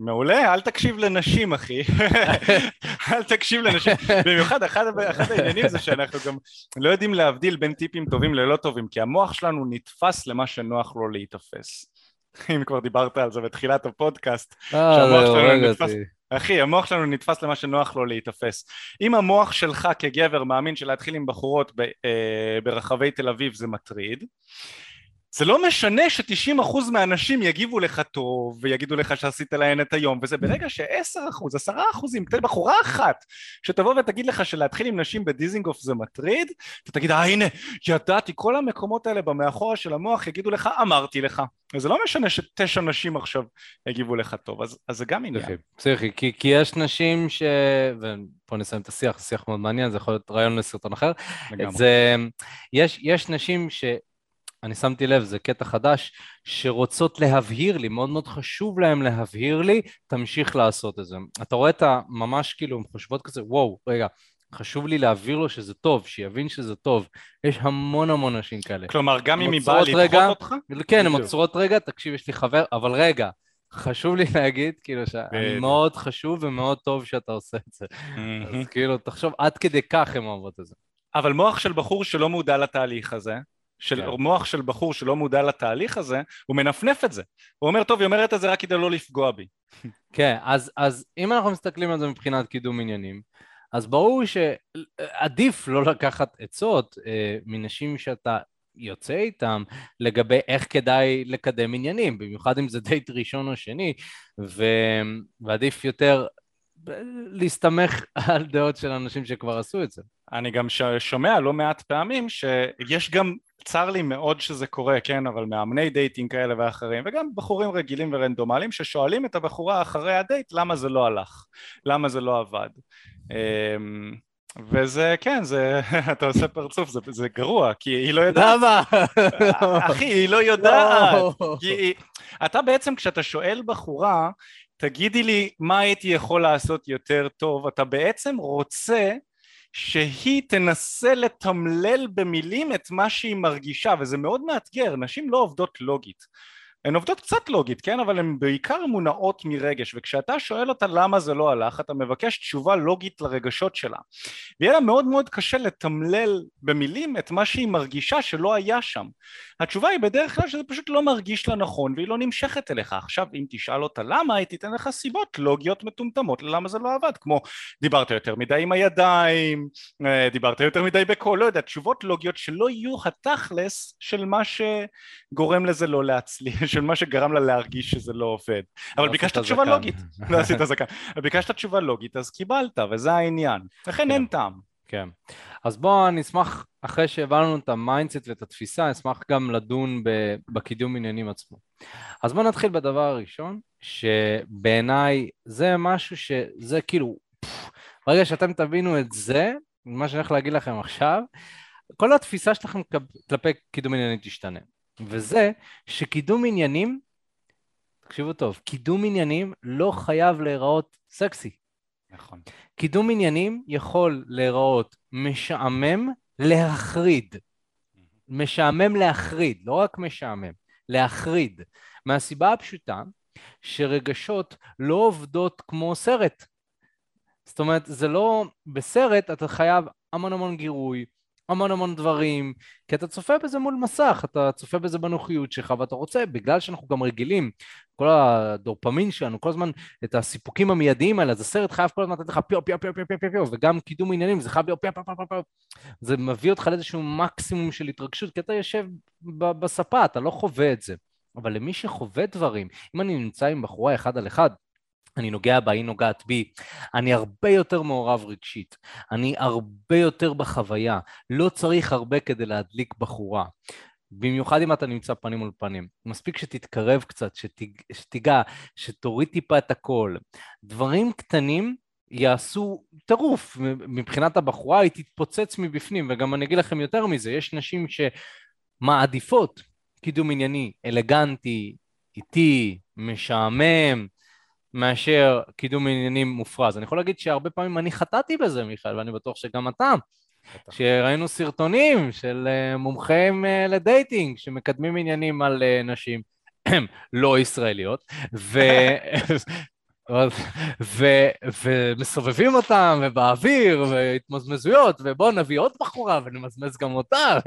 מעולה, אל תקשיב לנשים, אחי. אל תקשיב לנשים. במיוחד, אחד, אחד העניינים זה שאנחנו גם לא יודעים להבדיל בין טיפים טובים ללא טובים, כי המוח שלנו נתפס למה שנוח לו להיתפס. אם כבר דיברת על זה בתחילת הפודקאסט, אה, שהמוח שלנו נתפס... אחי, המוח שלנו נתפס למה שנוח לו להיתפס. אם המוח שלך כגבר מאמין שלהתחיל עם בחורות ב, אה, ברחבי תל אביב זה מטריד, זה לא משנה ש-90% מהאנשים יגיבו לך טוב ויגידו לך שעשית להן את היום וזה ברגע ש-10%, 10% תן בחורה אחת שתבוא ותגיד לך שלהתחיל עם נשים בדיזינגוף זה מטריד אתה תגיד אה הנה ידעתי כל המקומות האלה במאחורה של המוח יגידו לך אמרתי לך וזה לא משנה שתשע נשים עכשיו יגיבו לך טוב אז, אז זה גם עניין פסיכי, כי, כי יש נשים ש... ופה נסיים את השיח, זה שיח מאוד מעניין, זה יכול להיות רעיון לסרטון אחר. לגמרי. זה... יש, יש נשים ש... אני שמתי לב, זה קטע חדש, שרוצות להבהיר לי, מאוד מאוד חשוב להם להבהיר לי, תמשיך לעשות את זה. אתה רואה את ה... ממש כאילו, הן חושבות כזה, וואו, רגע, חשוב לי להעביר לו שזה טוב, שיבין שזה טוב. יש המון המון נשים כאלה. כלומר גם אם היא באה לדחות רגע, אותך כן, הן. עוצרות רגע, תקשיב, יש לי חבר, אבל רגע, חשוב לי להגיד, כאילו, בדיוק. שמאוד חשוב ומאוד טוב שאתה עושה את זה. אז כאילו, תחשוב, עד כדי כך הן אוהבות את זה. אבל מוח של בחור שלא מודע לתהליך הזה, של כן. מוח של בחור שלא מודע לתהליך הזה, הוא מנפנף את זה. הוא אומר, טוב, היא אומרת את זה רק כדי לא לפגוע בי. כן, אז, אז אם אנחנו מסתכלים על זה מבחינת קידום עניינים, אז ברור שעדיף לא לקחת עצות אה, מנשים שאתה יוצא איתם לגבי איך כדאי לקדם עניינים, במיוחד אם זה דייט ראשון או שני, ו... ועדיף יותר להסתמך על דעות של אנשים שכבר עשו את זה. אני גם ש- שומע לא מעט פעמים שיש גם, צר לי מאוד שזה קורה, כן, אבל מאמני dating כאלה ואחרים, וגם בחורים רגילים ורנדומליים, ששואלים את הבחורה אחרי הדייט למה זה לא הלך, למה זה לא עבד. אמ, וזה, כן, זה, אתה עושה פרצוף, זה, זה גרוע, כי היא לא יודעת, למה? אחי, היא לא יודעת. לא. כי אתה בעצם כשאתה שואל בחורה תגידי לי מה הייתי יכול לעשות יותר טוב אתה בעצם רוצה שהיא תנסה לתמלל במילים את מה שהיא מרגישה וזה מאוד מאתגר נשים לא עובדות לוגית הן עובדות קצת לוגית כן? אבל הן בעיקר מונעות מרגש וכשאתה שואל אותה למה זה לא הלך אתה מבקש תשובה לוגית לרגשות שלה. ויהיה לה מאוד מאוד קשה לתמלל במילים את מה שהיא מרגישה שלא היה שם. התשובה היא בדרך כלל שזה פשוט לא מרגיש לה נכון והיא לא נמשכת אליך. עכשיו אם תשאל אותה למה היא תיתן לך סיבות לוגיות מטומטמות ללמה זה לא עבד כמו דיברת יותר מדי עם הידיים אה, דיברת יותר מדי בקול לא יודע תשובות לוגיות שלא יהיו התכלס של מה שגורם לזה לא להצליח של מה שגרם לה להרגיש שזה לא עובד אבל לא ביקשת עשית תשובה. לוגית לא עשית זקן אבל ביקשת תשובה לוגית אז קיבלת וזה העניין לכן כן. אין טעם כן. אז בואו נשמח, אחרי שהבנו את ה mindset ואת התפיסה, נשמח גם לדון ב- בקידום עניינים עצמו. אז בואו נתחיל בדבר הראשון, שבעיניי זה משהו שזה כאילו, פפ, ברגע שאתם תבינו את זה, מה שאני הולך להגיד לכם עכשיו, כל התפיסה שלכם כלפ- כלפי קידום עניינים תשתנה. וזה שקידום עניינים, תקשיבו טוב, קידום עניינים לא חייב להיראות סקסי. נכון קידום עניינים יכול להיראות משעמם להחריד. משעמם להחריד, לא רק משעמם, להחריד. מהסיבה הפשוטה שרגשות לא עובדות כמו סרט. זאת אומרת, זה לא... בסרט אתה חייב המון המון גירוי, המון המון דברים, כי אתה צופה בזה מול מסך, אתה צופה בזה בנוחיות שלך, ואתה רוצה, בגלל שאנחנו גם רגילים, כל הדופמין שלנו, כל הזמן את הסיפוקים המיידיים האלה, אז הסרט חייב כל הזמן לתת לך פיו פיו פיו פיו פיו פיו פיו, וגם קידום עניינים, זה חייב להיות פיו פיו פיו פיו. זה מביא אותך לאיזשהו מקסימום של התרגשות, כי אתה יושב בספה, אתה לא חווה את זה. אבל למי שחווה דברים, אם אני נמצא עם בחורה אחד על אחד, אני נוגע בה, היא נוגעת בי, אני הרבה יותר מעורב רגשית, אני הרבה יותר בחוויה, לא צריך הרבה כדי להדליק בחורה. במיוחד אם אתה נמצא פנים מול פנים. מספיק שתתקרב קצת, שתיג, שתיגע, שתוריד טיפה את הכל. דברים קטנים יעשו טירוף. מבחינת הבחורה היא תתפוצץ מבפנים, וגם אני אגיד לכם יותר מזה, יש נשים שמעדיפות קידום ענייני אלגנטי, איטי, משעמם, מאשר קידום עניינים מופרז. אני יכול להגיד שהרבה פעמים אני חטאתי בזה, מיכאל, ואני בטוח שגם אתה. שראינו סרטונים של אה, מומחים אה, לדייטינג שמקדמים עניינים על אה, נשים לא ישראליות, ו... ו... ומסובבים אותם, ובאוויר, והתמזמזויות, ובואו נביא עוד בחורה ונמזמז גם אותה,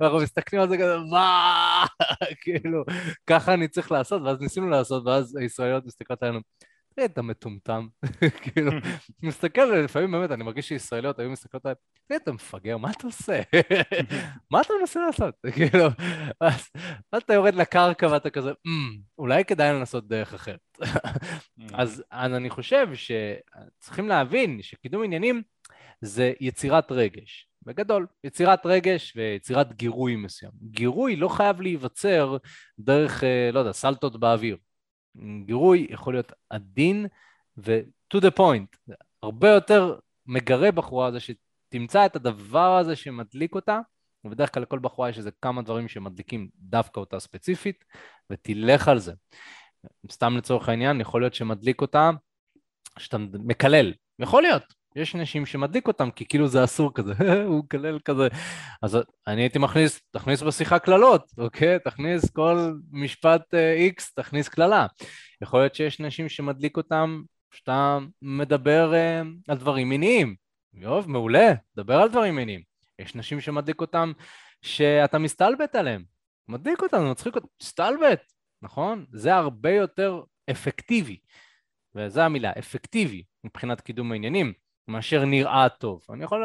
ואנחנו מסתכלים על זה כזה, מה? כאילו, ככה אני צריך לעשות, ואז ניסינו לעשות, ואז הישראליות מסתכלות עלינו. תראה, אתה מטומטם. כאילו, מסתכל, לפעמים באמת, אני מרגיש שישראליות היו מסתכלות עליי, תראה, אתה מפגר, מה אתה עושה? מה אתה מנסה לעשות? כאילו, אז אתה יורד לקרקע ואתה כזה, אמ, אולי כדאי לנסות דרך אחרת. אז אני חושב שצריכים להבין שקידום עניינים זה יצירת רגש. בגדול, יצירת רגש ויצירת גירוי מסוים. גירוי לא חייב להיווצר דרך, אה, לא יודע, סלטות באוויר. גירוי יכול להיות עדין ו-to the point, הרבה יותר מגרה בחורה זה שתמצא את הדבר הזה שמדליק אותה, ובדרך כלל לכל בחורה יש איזה כמה דברים שמדליקים דווקא אותה ספציפית, ותלך על זה. סתם לצורך העניין, יכול להיות שמדליק אותה, שאתה מקלל, יכול להיות, יש נשים שמדליק אותם, כי כאילו זה אסור כזה, הוא מקלל כזה. אז אני הייתי מכניס, תכניס בשיחה קללות, אוקיי? תכניס כל משפט איקס, uh, תכניס קללה. יכול להיות שיש נשים שמדליק אותם, שאתה מדבר uh, על דברים מיניים. יוב, מעולה, דבר על דברים מיניים. יש נשים שמדליק אותם שאתה מסתלבט עליהם. מדליק אותם, מצחיק אותם, מסתלבט, נכון? זה הרבה יותר אפקטיבי. וזו המילה, אפקטיבי, מבחינת קידום העניינים. מאשר נראה טוב. אני יכול,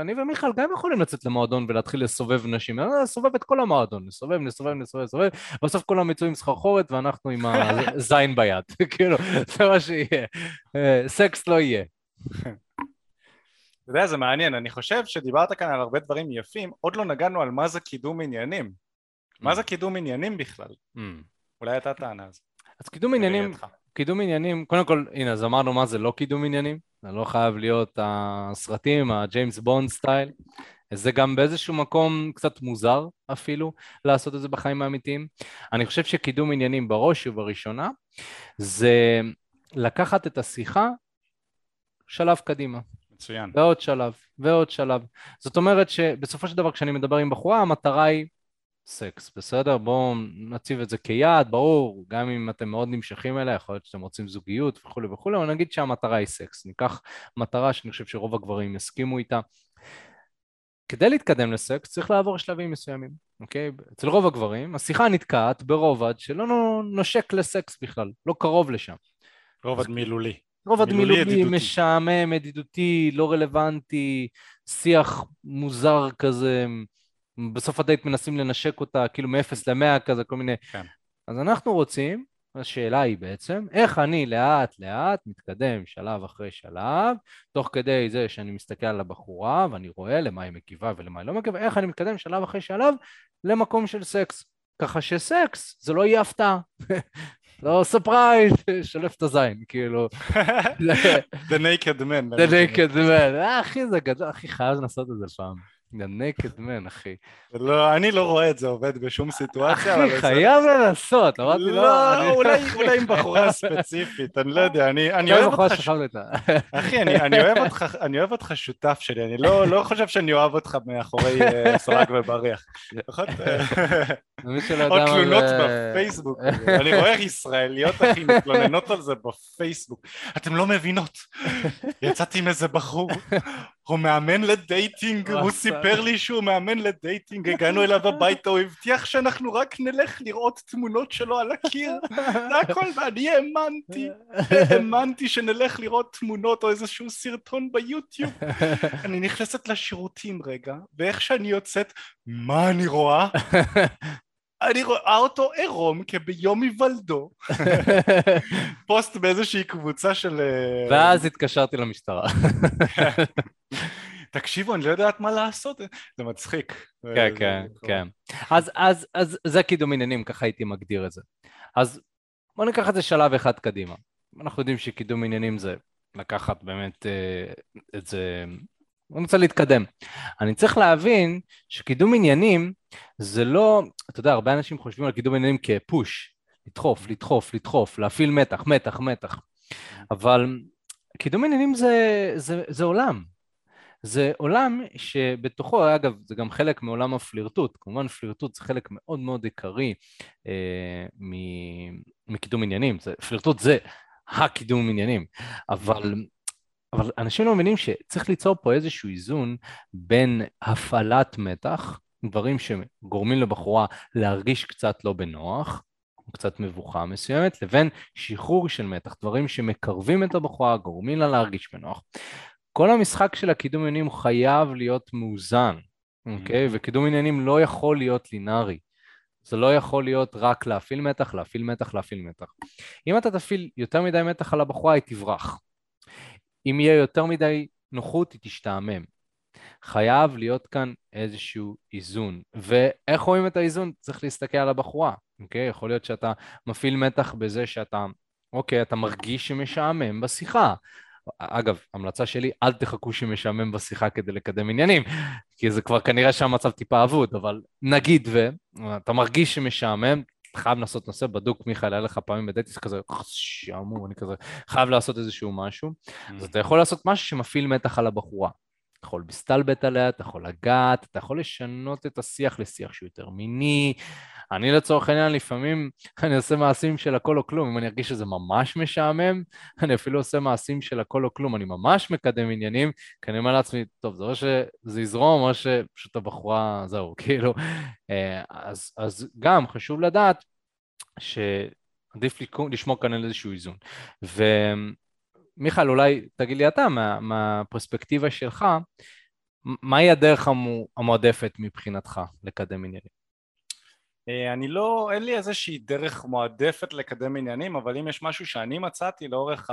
אני ומיכל גם יכולים לצאת למועדון ולהתחיל לסובב נשים, לסובב את כל המועדון, לסובב, לסובב, לסובב, לסובב, בסוף כולם יצאו עם סחרחורת ואנחנו עם הזין ביד, כאילו, זה מה שיהיה. אה, סקס לא יהיה. אתה יודע, זה מעניין, אני חושב שדיברת כאן על הרבה דברים יפים, עוד לא נגענו על מה זה קידום עניינים. מה זה אממ. קידום עניינים בכלל? אולי אתה תענה על זה. אז קידום עניינים, קידום עניינים, קודם כל, הנה, אז אמרנו מה זה לא קידום עניינים, זה לא חייב להיות הסרטים, הג'יימס בונד style, זה גם באיזשהו מקום קצת מוזר אפילו לעשות את זה בחיים האמיתיים. אני חושב שקידום עניינים בראש ובראשונה זה לקחת את השיחה שלב קדימה. מצוין. ועוד שלב, ועוד שלב. זאת אומרת שבסופו של דבר כשאני מדבר עם בחורה, המטרה היא סקס, בסדר? בואו נציב את זה כיעד, ברור, גם אם אתם מאוד נמשכים אליה, יכול להיות שאתם רוצים זוגיות וכולי וכולי, אבל נגיד שהמטרה היא סקס. ניקח מטרה שאני חושב שרוב הגברים יסכימו איתה. כדי להתקדם לסקס צריך לעבור שלבים מסוימים, אוקיי? אצל רוב הגברים השיחה נתקעת ברובד שלא נושק לסקס בכלל, לא קרוב לשם. רובד מילולי. רובד מילולי, מילולי משעמם, ידידותי, לא רלוונטי, שיח מוזר כזה. בסוף הדייט מנסים לנשק אותה כאילו מ-0 ל-100 כזה, כל מיני... כן. אז אנחנו רוצים, השאלה היא בעצם, איך אני לאט לאט מתקדם שלב אחרי שלב, תוך כדי זה שאני מסתכל על הבחורה ואני רואה למה היא מגיבה ולמה היא לא מגיבה, איך אני מתקדם שלב אחרי שלב למקום של סקס. ככה שסקס זה לא יהיה הפתעה. לא ספרייז, שלף את הזין, כאילו. The naked man. The naked man. אה, אחי, זה גדול, אחי, חייב לנסות את זה פעם. The naked man, אחי. לא, אני לא רואה את זה עובד בשום סיטואציה. אחי, חייב לנסות, אמרתי לא... לא, אולי עם בחורה ספציפית, אני לא יודע, אני אוהב אותך... אחי, אני אוהב אותך שותף שלי, אני לא, לא חושב שאני אוהב אותך מאחורי אה, סורג ובריח. עוד תלונות אה, בפייסבוק, אני רואה ישראליות, אחי, מתלוננות על זה בפייסבוק. אתם לא מבינות, יצאתי עם איזה בחור, הוא מאמן ל dating, הוא סיפר לי שהוא מאמן ל dating, הגענו אליו הביתה, הוא הבטיח שאנחנו רק נלך לראות תמונות שלו על הקיר, זה הכל, ואני האמנתי, האמנתי שנלך לראות תמונות או איזשהו סרטון ביוטיוב. אני נכנסת לשירותים רגע, ואיך שאני יוצאת, מה אני רואה? אני רואה אותו עירום כביום היוולדו, פוסט באיזושהי קבוצה של... אה, ואז התקשרתי למשטרה. תקשיבו, אני לא יודעת מה לעשות, זה מצחיק. כן, כן, כן. אז, אז, אז זה קידום עניינים, ככה הייתי מגדיר את זה. אז בואו ניקח את זה שלב אחד קדימה. אנחנו יודעים שקידום עניינים זה לקחת באמת אה, את זה, אני רוצה להתקדם. אני צריך להבין שקידום עניינים זה לא, אתה יודע, הרבה אנשים חושבים על קידום עניינים כפוש, לדחוף, לדחוף, לדחוף, להפעיל מתח, מתח, מתח. אבל קידום עניינים זה, זה, זה עולם. זה עולם שבתוכו, אגב, זה גם חלק מעולם הפלירטוט, כמובן פלירטוט זה חלק מאוד מאוד עיקרי אה, מקידום עניינים, זה, פלירטוט זה הקידום עניינים, אבל, אבל אנשים לא מבינים שצריך ליצור פה איזשהו איזון בין הפעלת מתח, דברים שגורמים לבחורה להרגיש קצת לא בנוח, קצת מבוכה מסוימת, לבין שחרור של מתח, דברים שמקרבים את הבחורה, גורמים לה להרגיש בנוח. כל המשחק של הקידום עניינים חייב להיות מאוזן, אוקיי? Okay? Mm-hmm. וקידום עניינים לא יכול להיות לינארי. זה לא יכול להיות רק להפעיל מתח, להפעיל מתח, להפעיל מתח. אם אתה תפעיל יותר מדי מתח על הבחורה, היא תברח. אם יהיה יותר מדי נוחות, היא תשתעמם. חייב להיות כאן איזשהו איזון. ואיך רואים את האיזון? צריך להסתכל על הבחורה, אוקיי? יכול להיות שאתה מפעיל מתח בזה שאתה, אוקיי, אתה מרגיש שמשעמם בשיחה. אגב, המלצה שלי, אל תחכו שמשעמם בשיחה כדי לקדם עניינים, כי זה כבר כנראה שהמצב טיפה אבוד, אבל נגיד ואתה מרגיש שמשעמם, אתה חייב לעשות נושא בדוק, מיכאל, היה לך פעמים בדייטיס כזה, שעמום, אני כזה, חייב לעשות איזשהו משהו, אז mm. אתה יכול לעשות משהו שמפעיל מתח על הבחורה. אתה יכול להסתלבט עליה, אתה יכול לגעת, אתה יכול לשנות את השיח לשיח שהוא יותר מיני. אני לצורך העניין לפעמים אני עושה מעשים של הכל או כלום, אם אני ארגיש שזה ממש משעמם, אני אפילו עושה מעשים של הכל או כלום, אני ממש מקדם עניינים, כי אני אומר לעצמי, טוב, זה או שזה יזרום או שפשוט הבחורה, זהו, כאילו. אה, אז, אז גם חשוב לדעת שעדיף לשמור כאן על איזשהו איזון. ו... מיכאל, אולי תגיד לי אתה, מה, מהפרספקטיבה שלך, מהי הדרך המועדפת מבחינתך לקדם עניינים? אה, אני לא, אין לי איזושהי דרך מועדפת לקדם עניינים, אבל אם יש משהו שאני מצאתי לאורך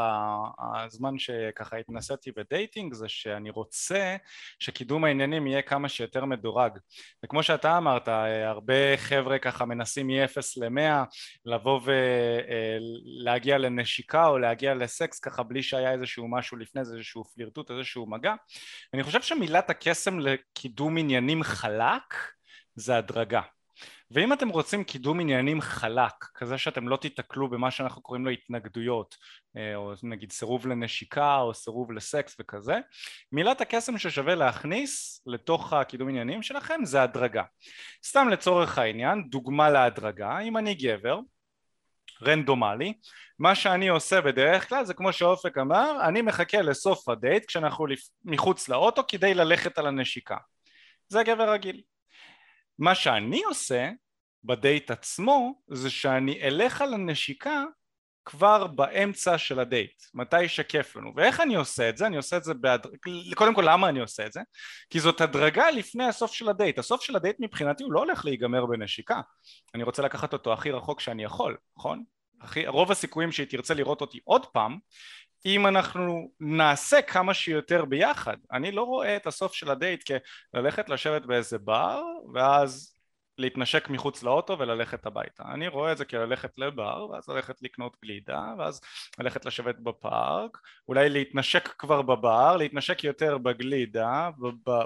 הזמן שככה התנסיתי בדייטינג, זה שאני רוצה שקידום העניינים יהיה כמה שיותר מדורג. וכמו שאתה אמרת, אה, הרבה חבר'ה ככה מנסים מ-0 ל-100 לבוא ולהגיע אה, לנשיקה או להגיע לסקס ככה בלי שהיה איזשהו משהו לפני זה, איזשהו פלירטוט, איזשהו מגע. אני חושב שמילת הקסם לקידום עניינים חלק זה הדרגה. ואם אתם רוצים קידום עניינים חלק, כזה שאתם לא תיתקלו במה שאנחנו קוראים לו התנגדויות, אה, או נגיד סירוב לנשיקה או סירוב לסקס וכזה, מילת הקסם ששווה להכניס לתוך הקידום עניינים שלכם זה הדרגה. סתם לצורך העניין, דוגמה להדרגה, אם אני גבר, רנדומלי, מה שאני עושה בדרך כלל זה כמו שאופק אמר, אני מחכה לסוף הדייט כשאנחנו מחוץ לאוטו כדי ללכת על הנשיקה. זה גבר רגיל. מה שאני עושה בדייט עצמו זה שאני אלך על הנשיקה כבר באמצע של הדייט, מתי שכיף לנו. ואיך אני עושה את זה? אני עושה את זה בהד... קודם כל למה אני עושה את זה? כי זאת הדרגה לפני הסוף של הדייט. הסוף של הדייט מבחינתי הוא לא הולך להיגמר בנשיקה. אני רוצה לקחת אותו הכי רחוק שאני יכול, נכון? הכי... רוב הסיכויים שהיא תרצה לראות אותי עוד פעם אם אנחנו נעשה כמה שיותר ביחד. אני לא רואה את הסוף של הדייט כללכת לשבת באיזה בר ואז להתנשק מחוץ לאוטו וללכת הביתה. אני רואה את זה כללכת לבר, ואז ללכת לקנות גלידה, ואז ללכת לשבת בפארק, אולי להתנשק כבר בבר, להתנשק יותר בגלידה,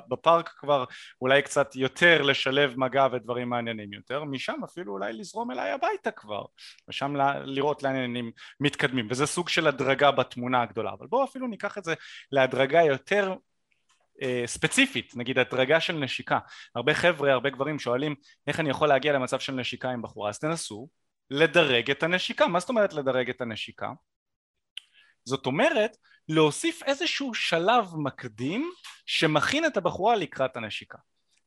בפארק כבר אולי קצת יותר לשלב מגע ודברים מעניינים יותר, משם אפילו אולי לזרום אליי הביתה כבר, ושם לראות לאן העניינים מתקדמים, וזה סוג של הדרגה בתמונה הגדולה, אבל בואו אפילו ניקח את זה להדרגה יותר ספציפית, נגיד הדרגה של נשיקה. הרבה חבר'ה, הרבה גברים שואלים איך אני יכול להגיע למצב של נשיקה עם בחורה, אז תנסו לדרג את הנשיקה. מה זאת אומרת לדרג את הנשיקה? זאת אומרת להוסיף איזשהו שלב מקדים שמכין את הבחורה לקראת הנשיקה.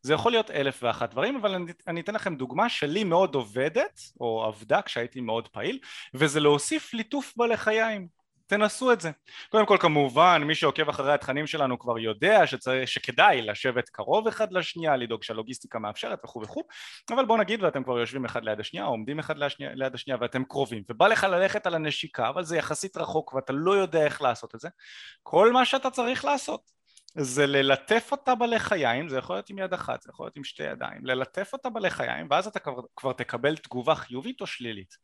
זה יכול להיות אלף ואחת דברים, אבל אני, אני אתן לכם דוגמה שלי מאוד עובדת, או עבדה כשהייתי מאוד פעיל, וזה להוסיף ליטוף בלחיים. תנסו את זה. קודם כל כמובן מי שעוקב אחרי התכנים שלנו כבר יודע שצריך, שכדאי לשבת קרוב אחד לשנייה, לדאוג שהלוגיסטיקה מאפשרת וכו' וכו', אבל בוא נגיד ואתם כבר יושבים אחד ליד השנייה עומדים אחד לשנייה, ליד השנייה ואתם קרובים ובא לך ללכת על הנשיקה אבל זה יחסית רחוק ואתה לא יודע איך לעשות את זה, כל מה שאתה צריך לעשות זה ללטף אותה בלחיים, זה יכול להיות עם יד אחת, זה יכול להיות עם שתי ידיים, ללטף אותה בלחיים ואז אתה כבר, כבר תקבל תגובה חיובית או שלילית.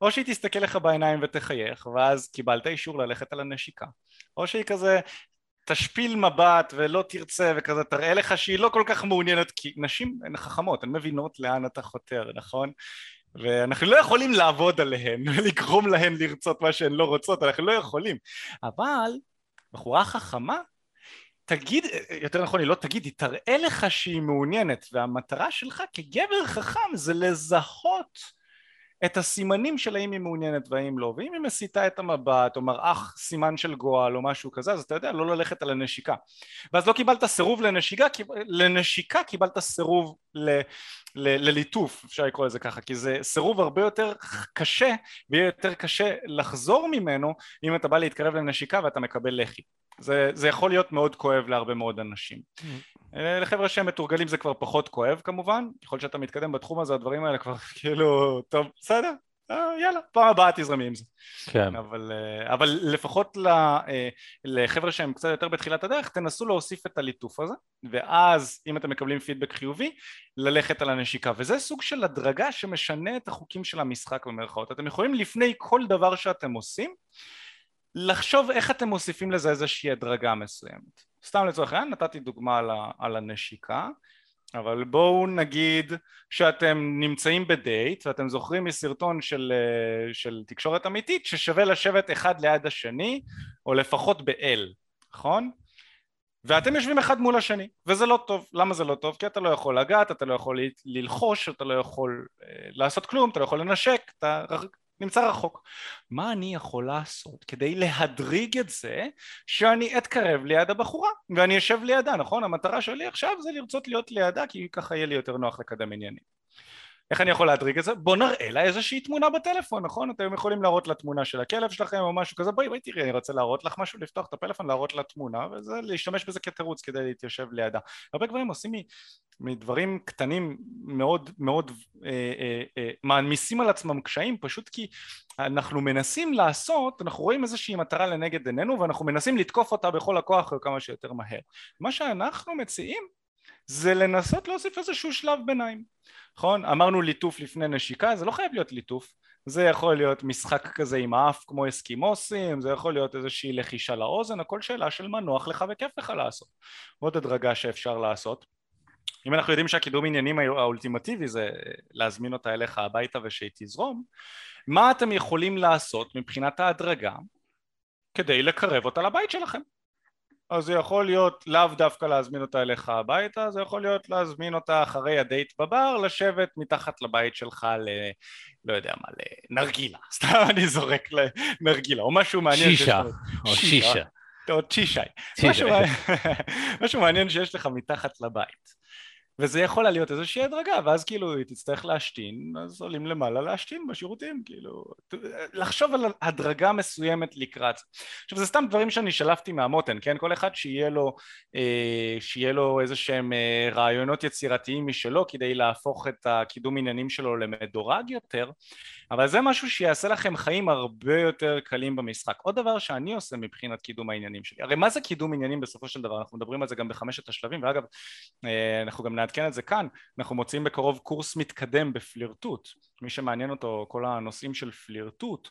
או שהיא תסתכל לך בעיניים ותחייך ואז קיבלת אישור ללכת על הנשיקה. או שהיא כזה תשפיל מבט ולא תרצה וכזה תראה לך שהיא לא כל כך מעוניינת כי נשים הן חכמות, הן מבינות לאן אתה חותר, נכון? ואנחנו לא יכולים לעבוד עליהן ולגרום להן לרצות מה שהן לא רוצות, אנחנו לא יכולים. אבל בחורה חכמה תגיד, יותר נכון היא לא תגיד, היא תראה לך שהיא מעוניינת והמטרה שלך כגבר חכם זה לזהות את הסימנים של האם היא מעוניינת והאם לא. ואם היא מסיטה את המבט או מראה סימן של גועל או משהו כזה אז אתה יודע לא ללכת על הנשיקה. ואז לא קיבלת סירוב לנשיקה, לנשיקה קיבלת סירוב ל, ל, לליטוף אפשר לקרוא לזה ככה כי זה סירוב הרבה יותר קשה ויהיה יותר קשה לחזור ממנו אם אתה בא להתקרב לנשיקה ואתה מקבל לחי זה, זה יכול להיות מאוד כואב להרבה מאוד אנשים. Mm. אה, לחבר'ה שהם מתורגלים זה כבר פחות כואב כמובן, ככל שאתה מתקדם בתחום הזה הדברים האלה כבר כאילו, טוב, בסדר, אה, יאללה, פעם הבאה תזרמי עם זה. כן. אבל, אה, אבל לפחות לחבר'ה שהם קצת יותר בתחילת הדרך, תנסו להוסיף את הליטוף הזה, ואז אם אתם מקבלים פידבק חיובי, ללכת על הנשיקה. וזה סוג של הדרגה שמשנה את החוקים של המשחק במרכאות. אתם יכולים לפני כל דבר שאתם עושים, לחשוב איך אתם מוסיפים לזה איזושהי הדרגה מסוימת. סתם לצורך העניין נתתי דוגמה על, על הנשיקה אבל בואו נגיד שאתם נמצאים בדייט ואתם זוכרים מסרטון של, אה, של תקשורת אמיתית ששווה לשבת אחד ליד השני או לפחות באל, נכון? ואתם יושבים אחד מול השני וזה לא טוב, למה זה לא טוב? כי אתה לא יכול לגעת, אתה לא יכול ללחוש, אתה לא יכול אה, לעשות כלום, אתה לא יכול לנשק, אתה נמצא רחוק. מה אני יכול לעשות כדי להדריג את זה שאני אתקרב ליד הבחורה ואני אשב לידה, נכון? המטרה שלי עכשיו זה לרצות להיות לידה כי ככה יהיה לי יותר נוח לקדם עניינים. איך אני יכול להדריג את זה? בוא נראה לה איזושהי תמונה בטלפון, נכון? אתם יכולים להראות לה תמונה של הכלב שלכם או משהו כזה, בואי בואי תראי, אני רוצה להראות לך משהו, לפתוח את הפלאפון, להראות לה תמונה, וזה להשתמש בזה כתירוץ כדי להתיישב לידה. הרבה גברים עושים מדברים קטנים מאוד מאוד אה, אה, אה, מעמיסים על עצמם קשיים, פשוט כי אנחנו מנסים לעשות, אנחנו רואים איזושהי מטרה לנגד עינינו ואנחנו מנסים לתקוף אותה בכל הכוח כמה שיותר מהר. מה שאנחנו מציעים זה לנסות להוסיף איזשהו שלב ביניים נכון? אמרנו ליטוף לפני נשיקה, זה לא חייב להיות ליטוף, זה יכול להיות משחק כזה עם האף כמו אסקימוסים, זה יכול להיות איזושהי לחישה לאוזן, הכל שאלה של מה נוח לך וכיף לך לעשות. עוד הדרגה שאפשר לעשות. אם אנחנו יודעים שהקידום עניינים האולטימטיבי זה להזמין אותה אליך הביתה ושהיא תזרום, מה אתם יכולים לעשות מבחינת ההדרגה כדי לקרב אותה לבית שלכם? אז זה יכול להיות לאו דווקא להזמין אותה אליך הביתה, זה יכול להיות להזמין אותה אחרי הדייט בבר, לשבת מתחת לבית שלך ל... לא יודע מה, לנרגילה, סתם אני זורק לנרגילה, או משהו מעניין. שישה, או שישה. או צ'ישי. משהו מעניין שיש לך מתחת לבית. וזה יכול להיות איזושהי הדרגה, ואז כאילו היא תצטרך להשתין, אז עולים למעלה להשתין בשירותים, כאילו, לחשוב על הדרגה מסוימת לקראת. עכשיו זה סתם דברים שאני שלפתי מהמותן, כן? כל אחד שיהיה לו, אה, שיהיה לו איזה שהם אה, רעיונות יצירתיים משלו כדי להפוך את הקידום עניינים שלו למדורג יותר, אבל זה משהו שיעשה לכם חיים הרבה יותר קלים במשחק. עוד דבר שאני עושה מבחינת קידום העניינים שלי, הרי מה זה קידום עניינים בסופו של דבר? אנחנו מדברים על זה גם בחמשת השלבים, ואגב, אה, אנחנו גם נעדכן את זה כאן, אנחנו מוצאים בקרוב קורס מתקדם בפלירטוט, מי שמעניין אותו כל הנושאים של פלירטוט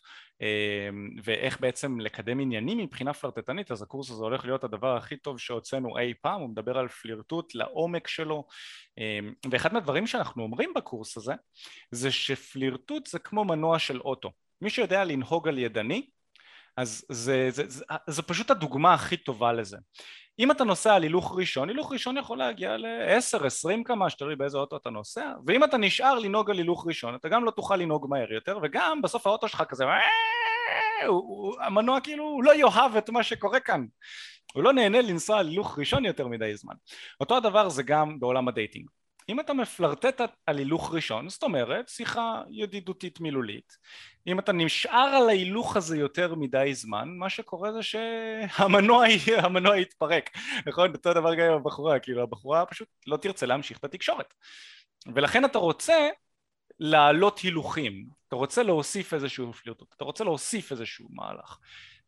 ואיך בעצם לקדם עניינים מבחינה פלרטטנית, אז הקורס הזה הולך להיות הדבר הכי טוב שהוצאנו אי פעם, הוא מדבר על פלירטוט לעומק שלו, אה, ואחד מהדברים שאנחנו אומרים בקורס הזה, זה שפלירטוט זה כמו מנוע של אוטו, מי שיודע לנהוג על ידני אז זה, זה, זה, זה, זה פשוט הדוגמה הכי טובה לזה. אם אתה נוסע על הילוך ראשון, הילוך ראשון יכול להגיע ל-10-20 קמ"ש, תלוי באיזה אוטו אתה נוסע, ואם אתה נשאר לנהוג על הילוך ראשון, אתה גם לא תוכל לנהוג מהר יותר, וגם בסוף האוטו שלך כזה, המנוע כאילו, הוא לא יאהב את מה שקורה כאן, הוא לא נהנה לנסוע על הילוך ראשון יותר מדי זמן. אותו הדבר זה גם בעולם ה dating. אם אתה מפלרטט על הילוך ראשון, זאת אומרת שיחה ידידותית מילולית, אם אתה נשאר על ההילוך הזה יותר מדי זמן, מה שקורה זה שהמנוע יתפרק, נכון? אותו דבר גם עם הבחורה, כאילו הבחורה פשוט לא תרצה להמשיך את התקשורת. ולכן אתה רוצה להעלות הילוכים, אתה רוצה להוסיף איזשהו פלירטוט, אתה רוצה להוסיף איזשהו מהלך.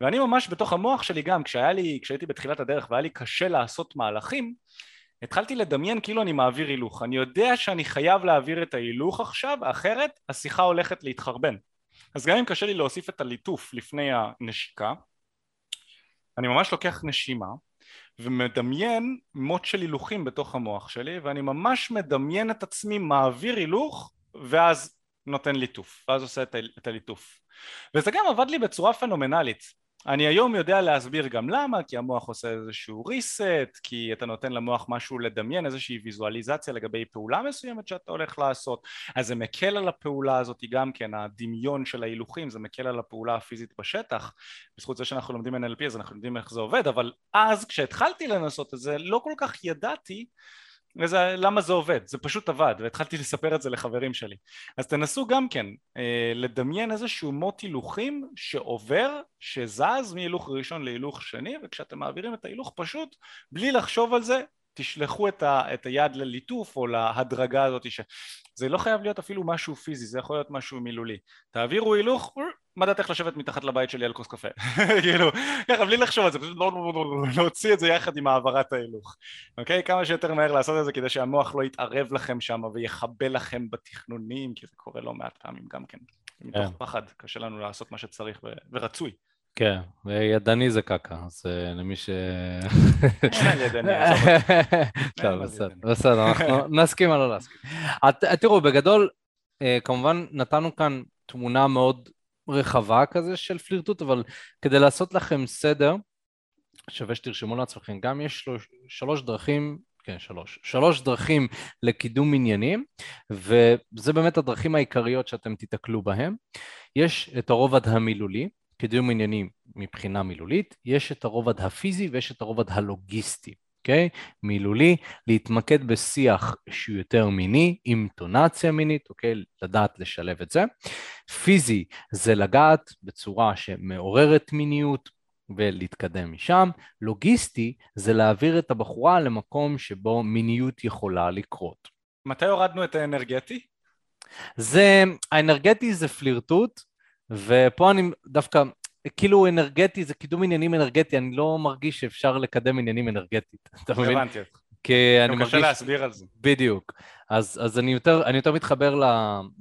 ואני ממש בתוך המוח שלי גם, כשהיה לי, כשהייתי בתחילת הדרך והיה לי קשה לעשות מהלכים, התחלתי לדמיין כאילו אני מעביר הילוך. אני יודע שאני חייב להעביר את ההילוך עכשיו, אחרת השיחה הולכת להתחרבן. אז גם אם קשה לי להוסיף את הליטוף לפני הנשיקה, אני ממש לוקח נשימה ומדמיין מוט של הילוכים בתוך המוח שלי ואני ממש מדמיין את עצמי מעביר הילוך ואז נותן ליטוף, ואז עושה את הליטוף. וזה גם עבד לי בצורה פנומנלית. אני היום יודע להסביר גם למה, כי המוח עושה איזשהו reset, כי אתה נותן למוח משהו לדמיין, איזושהי ויזואליזציה לגבי פעולה מסוימת שאתה הולך לעשות, אז זה מקל על הפעולה הזאת גם כן, הדמיון של ההילוכים, זה מקל על הפעולה הפיזית בשטח, בזכות זה שאנחנו לומדים NLP אז אנחנו יודעים איך זה עובד, אבל אז כשהתחלתי לנסות את זה לא כל כך ידעתי וזה, למה זה עובד? זה פשוט עבד, והתחלתי לספר את זה לחברים שלי. אז תנסו גם כן אה, לדמיין איזשהו מוט הילוכים שעובר, שזז מהילוך ראשון להילוך שני, וכשאתם מעבירים את ההילוך פשוט, בלי לחשוב על זה, תשלחו את, ה, את היד לליטוף או להדרגה הזאת ש... זה לא חייב להיות אפילו משהו פיזי, זה יכול להיות משהו מילולי. תעבירו הילוך, מה דעתך לשבת מתחת לבית שלי על כוס קפה? כאילו, ככה בלי לחשוב על זה, פשוט להוציא את זה יחד עם העברת ההילוך. אוקיי? כמה שיותר מהר לעשות את זה כדי שהמוח לא יתערב לכם שם ויחבל לכם בתכנונים, כי זה קורה לא מעט פעמים גם כן. מתוך כן. פחד, קשה לנו לעשות מה שצריך ורצוי. כן, וידני זה קקה, אז אה, למי ש... טוב, בסדר, אנחנו נסכים על לא להסכים. תראו, בגדול, אה, כמובן נתנו כאן תמונה מאוד רחבה כזה של פלירטוט, אבל כדי לעשות לכם סדר, שווה שתרשמו לעצמכם, גם יש שלוש דרכים כן, שלוש. שלוש דרכים לקידום עניינים, וזה באמת הדרכים העיקריות שאתם תיתקלו בהם. יש את הרובד המילולי, קידום עניינים מבחינה מילולית, יש את הרובד הפיזי ויש את הרובד הלוגיסטי, אוקיי? Okay? מילולי, להתמקד בשיח שהוא יותר מיני, עם טונציה מינית, אוקיי? Okay? לדעת לשלב את זה. פיזי זה לגעת בצורה שמעוררת מיניות, ולהתקדם משם. לוגיסטי זה להעביר את הבחורה למקום שבו מיניות יכולה לקרות. מתי הורדנו את האנרגטי? זה, האנרגטי זה פלירטוט, ופה אני דווקא, כאילו אנרגטי זה קידום עניינים אנרגטי, אני לא מרגיש שאפשר לקדם עניינים אנרגטית, אתה מבין? הבנתי אותך. כי אני מרגיש... קשה להסביר על זה. בדיוק. אז, אז אני, יותר, אני יותר מתחבר ל,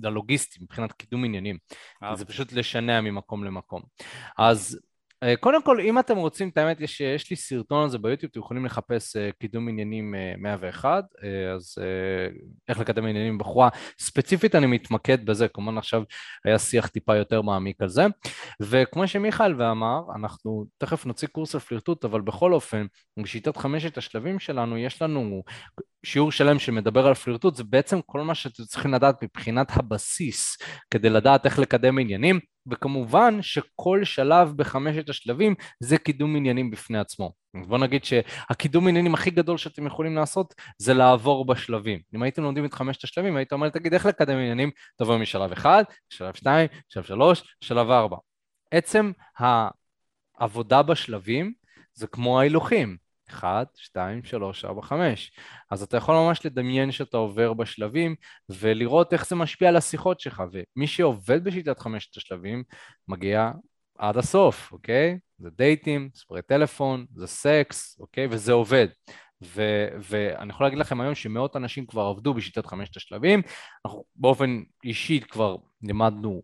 ללוגיסטי מבחינת קידום עניינים. זה פשוט לשנע ממקום למקום. אז קודם כל, אם אתם רוצים, את האמת, יש, יש לי סרטון על זה ביוטיוב, אתם יכולים לחפש uh, קידום עניינים uh, 101, uh, אז uh, איך לקדם עניינים בחורה. ספציפית אני מתמקד בזה, כמובן עכשיו היה שיח טיפה יותר מעמיק על זה. וכמו שמיכאל ואמר, אנחנו תכף נוציא קורס על פלירטוט, אבל בכל אופן, בשיטת חמשת השלבים שלנו, יש לנו שיעור שלם שמדבר על פלירטוט, זה בעצם כל מה שאתם צריכים לדעת מבחינת הבסיס, כדי לדעת איך לקדם עניינים. וכמובן שכל שלב בחמשת השלבים זה קידום עניינים בפני עצמו. בוא נגיד שהקידום עניינים הכי גדול שאתם יכולים לעשות זה לעבור בשלבים. אם הייתם לומדים את חמשת השלבים, היית אומר, תגיד, איך לקדם עניינים? תבוא משלב אחד, שלב שתיים, שלב שלוש, שלב ארבע. עצם העבודה בשלבים זה כמו ההילוכים. 1, 2, 3, 4, 5. אז אתה יכול ממש לדמיין שאתה עובר בשלבים ולראות איך זה משפיע על השיחות שלך, ומי שעובד בשיטת חמשת השלבים מגיע עד הסוף, אוקיי? זה דייטים, ספרי טלפון, זה סקס, אוקיי? וזה עובד. ו- ואני יכול להגיד לכם היום שמאות אנשים כבר עבדו בשיטת חמשת השלבים, אנחנו באופן אישי כבר לימדנו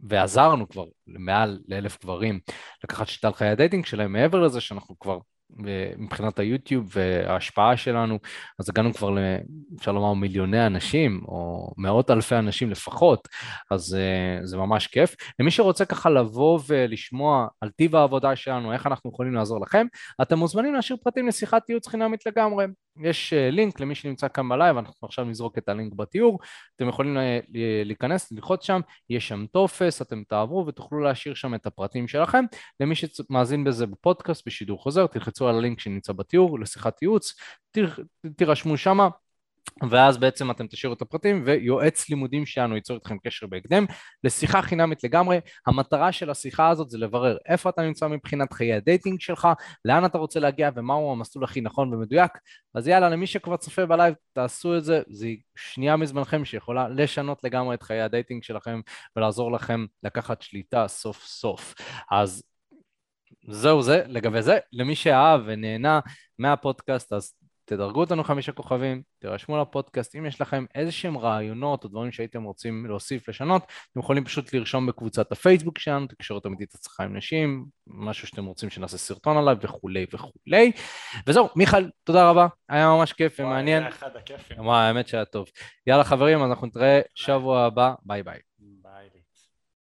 ועזרנו כבר למעל לאלף גברים לקחת שליטה על חיי ה dating שלהם, מעבר לזה שאנחנו כבר מבחינת היוטיוב וההשפעה שלנו, אז הגענו כבר, אפשר לומר, מיליוני אנשים, או מאות אלפי אנשים לפחות, אז אה, זה ממש כיף. למי שרוצה ככה לבוא ולשמוע על טיב העבודה שלנו, איך אנחנו יכולים לעזור לכם, אתם מוזמנים להשאיר פרטים לשיחת ייעוץ חינמית לגמרי. יש אה, לינק למי שנמצא כאן בלייב, אנחנו עכשיו נזרוק את הלינק בתיאור, אתם יכולים אה, להיכנס, ללחוץ שם, יש שם טופס, אתם תעברו ותוכלו להשאיר שם את הפרטים שלכם. למי שמאזין בזה בפודקאסט, בשידור חוזר, תלחצו על הלינק שנמצא בתיאור לשיחת ייעוץ, תירשמו שמה, ואז בעצם אתם תשאירו את הפרטים ויועץ לימודים שלנו ייצור איתכם קשר בהקדם לשיחה חינמית לגמרי. המטרה של השיחה הזאת זה לברר איפה אתה נמצא מבחינת חיי ה dating שלך, לאן אתה רוצה להגיע ומהו המסלול הכי נכון ומדויק. אז יאללה, למי שכבר צופה בלייב, תעשו את זה, זה שנייה מזמנכם שיכולה לשנות לגמרי את חיי ה dating שלכם ולעזור לכם לקחת שליטה סוף סוף. אז זהו זה, לגבי זה, למי שאהב ונהנה מהפודקאסט, אז תדרגו אותנו חמישה כוכבים, תירשמו לפודקאסט, אם יש לכם איזה שהם רעיונות או דברים שהייתם רוצים להוסיף, לשנות, אתם יכולים פשוט לרשום בקבוצת הפייסבוק שלנו, תקשורת אמיתית הצלחה עם נשים, משהו שאתם רוצים שנעשה סרטון עליו וכולי וכולי. וזהו, מיכאל, תודה רבה, היה ממש כיף ומעניין. וואי, היה אחד הכיפים. וואי, האמת שהיה טוב. יאללה חברים, אז אנחנו נתראה שבוע הבא, ביי ביי.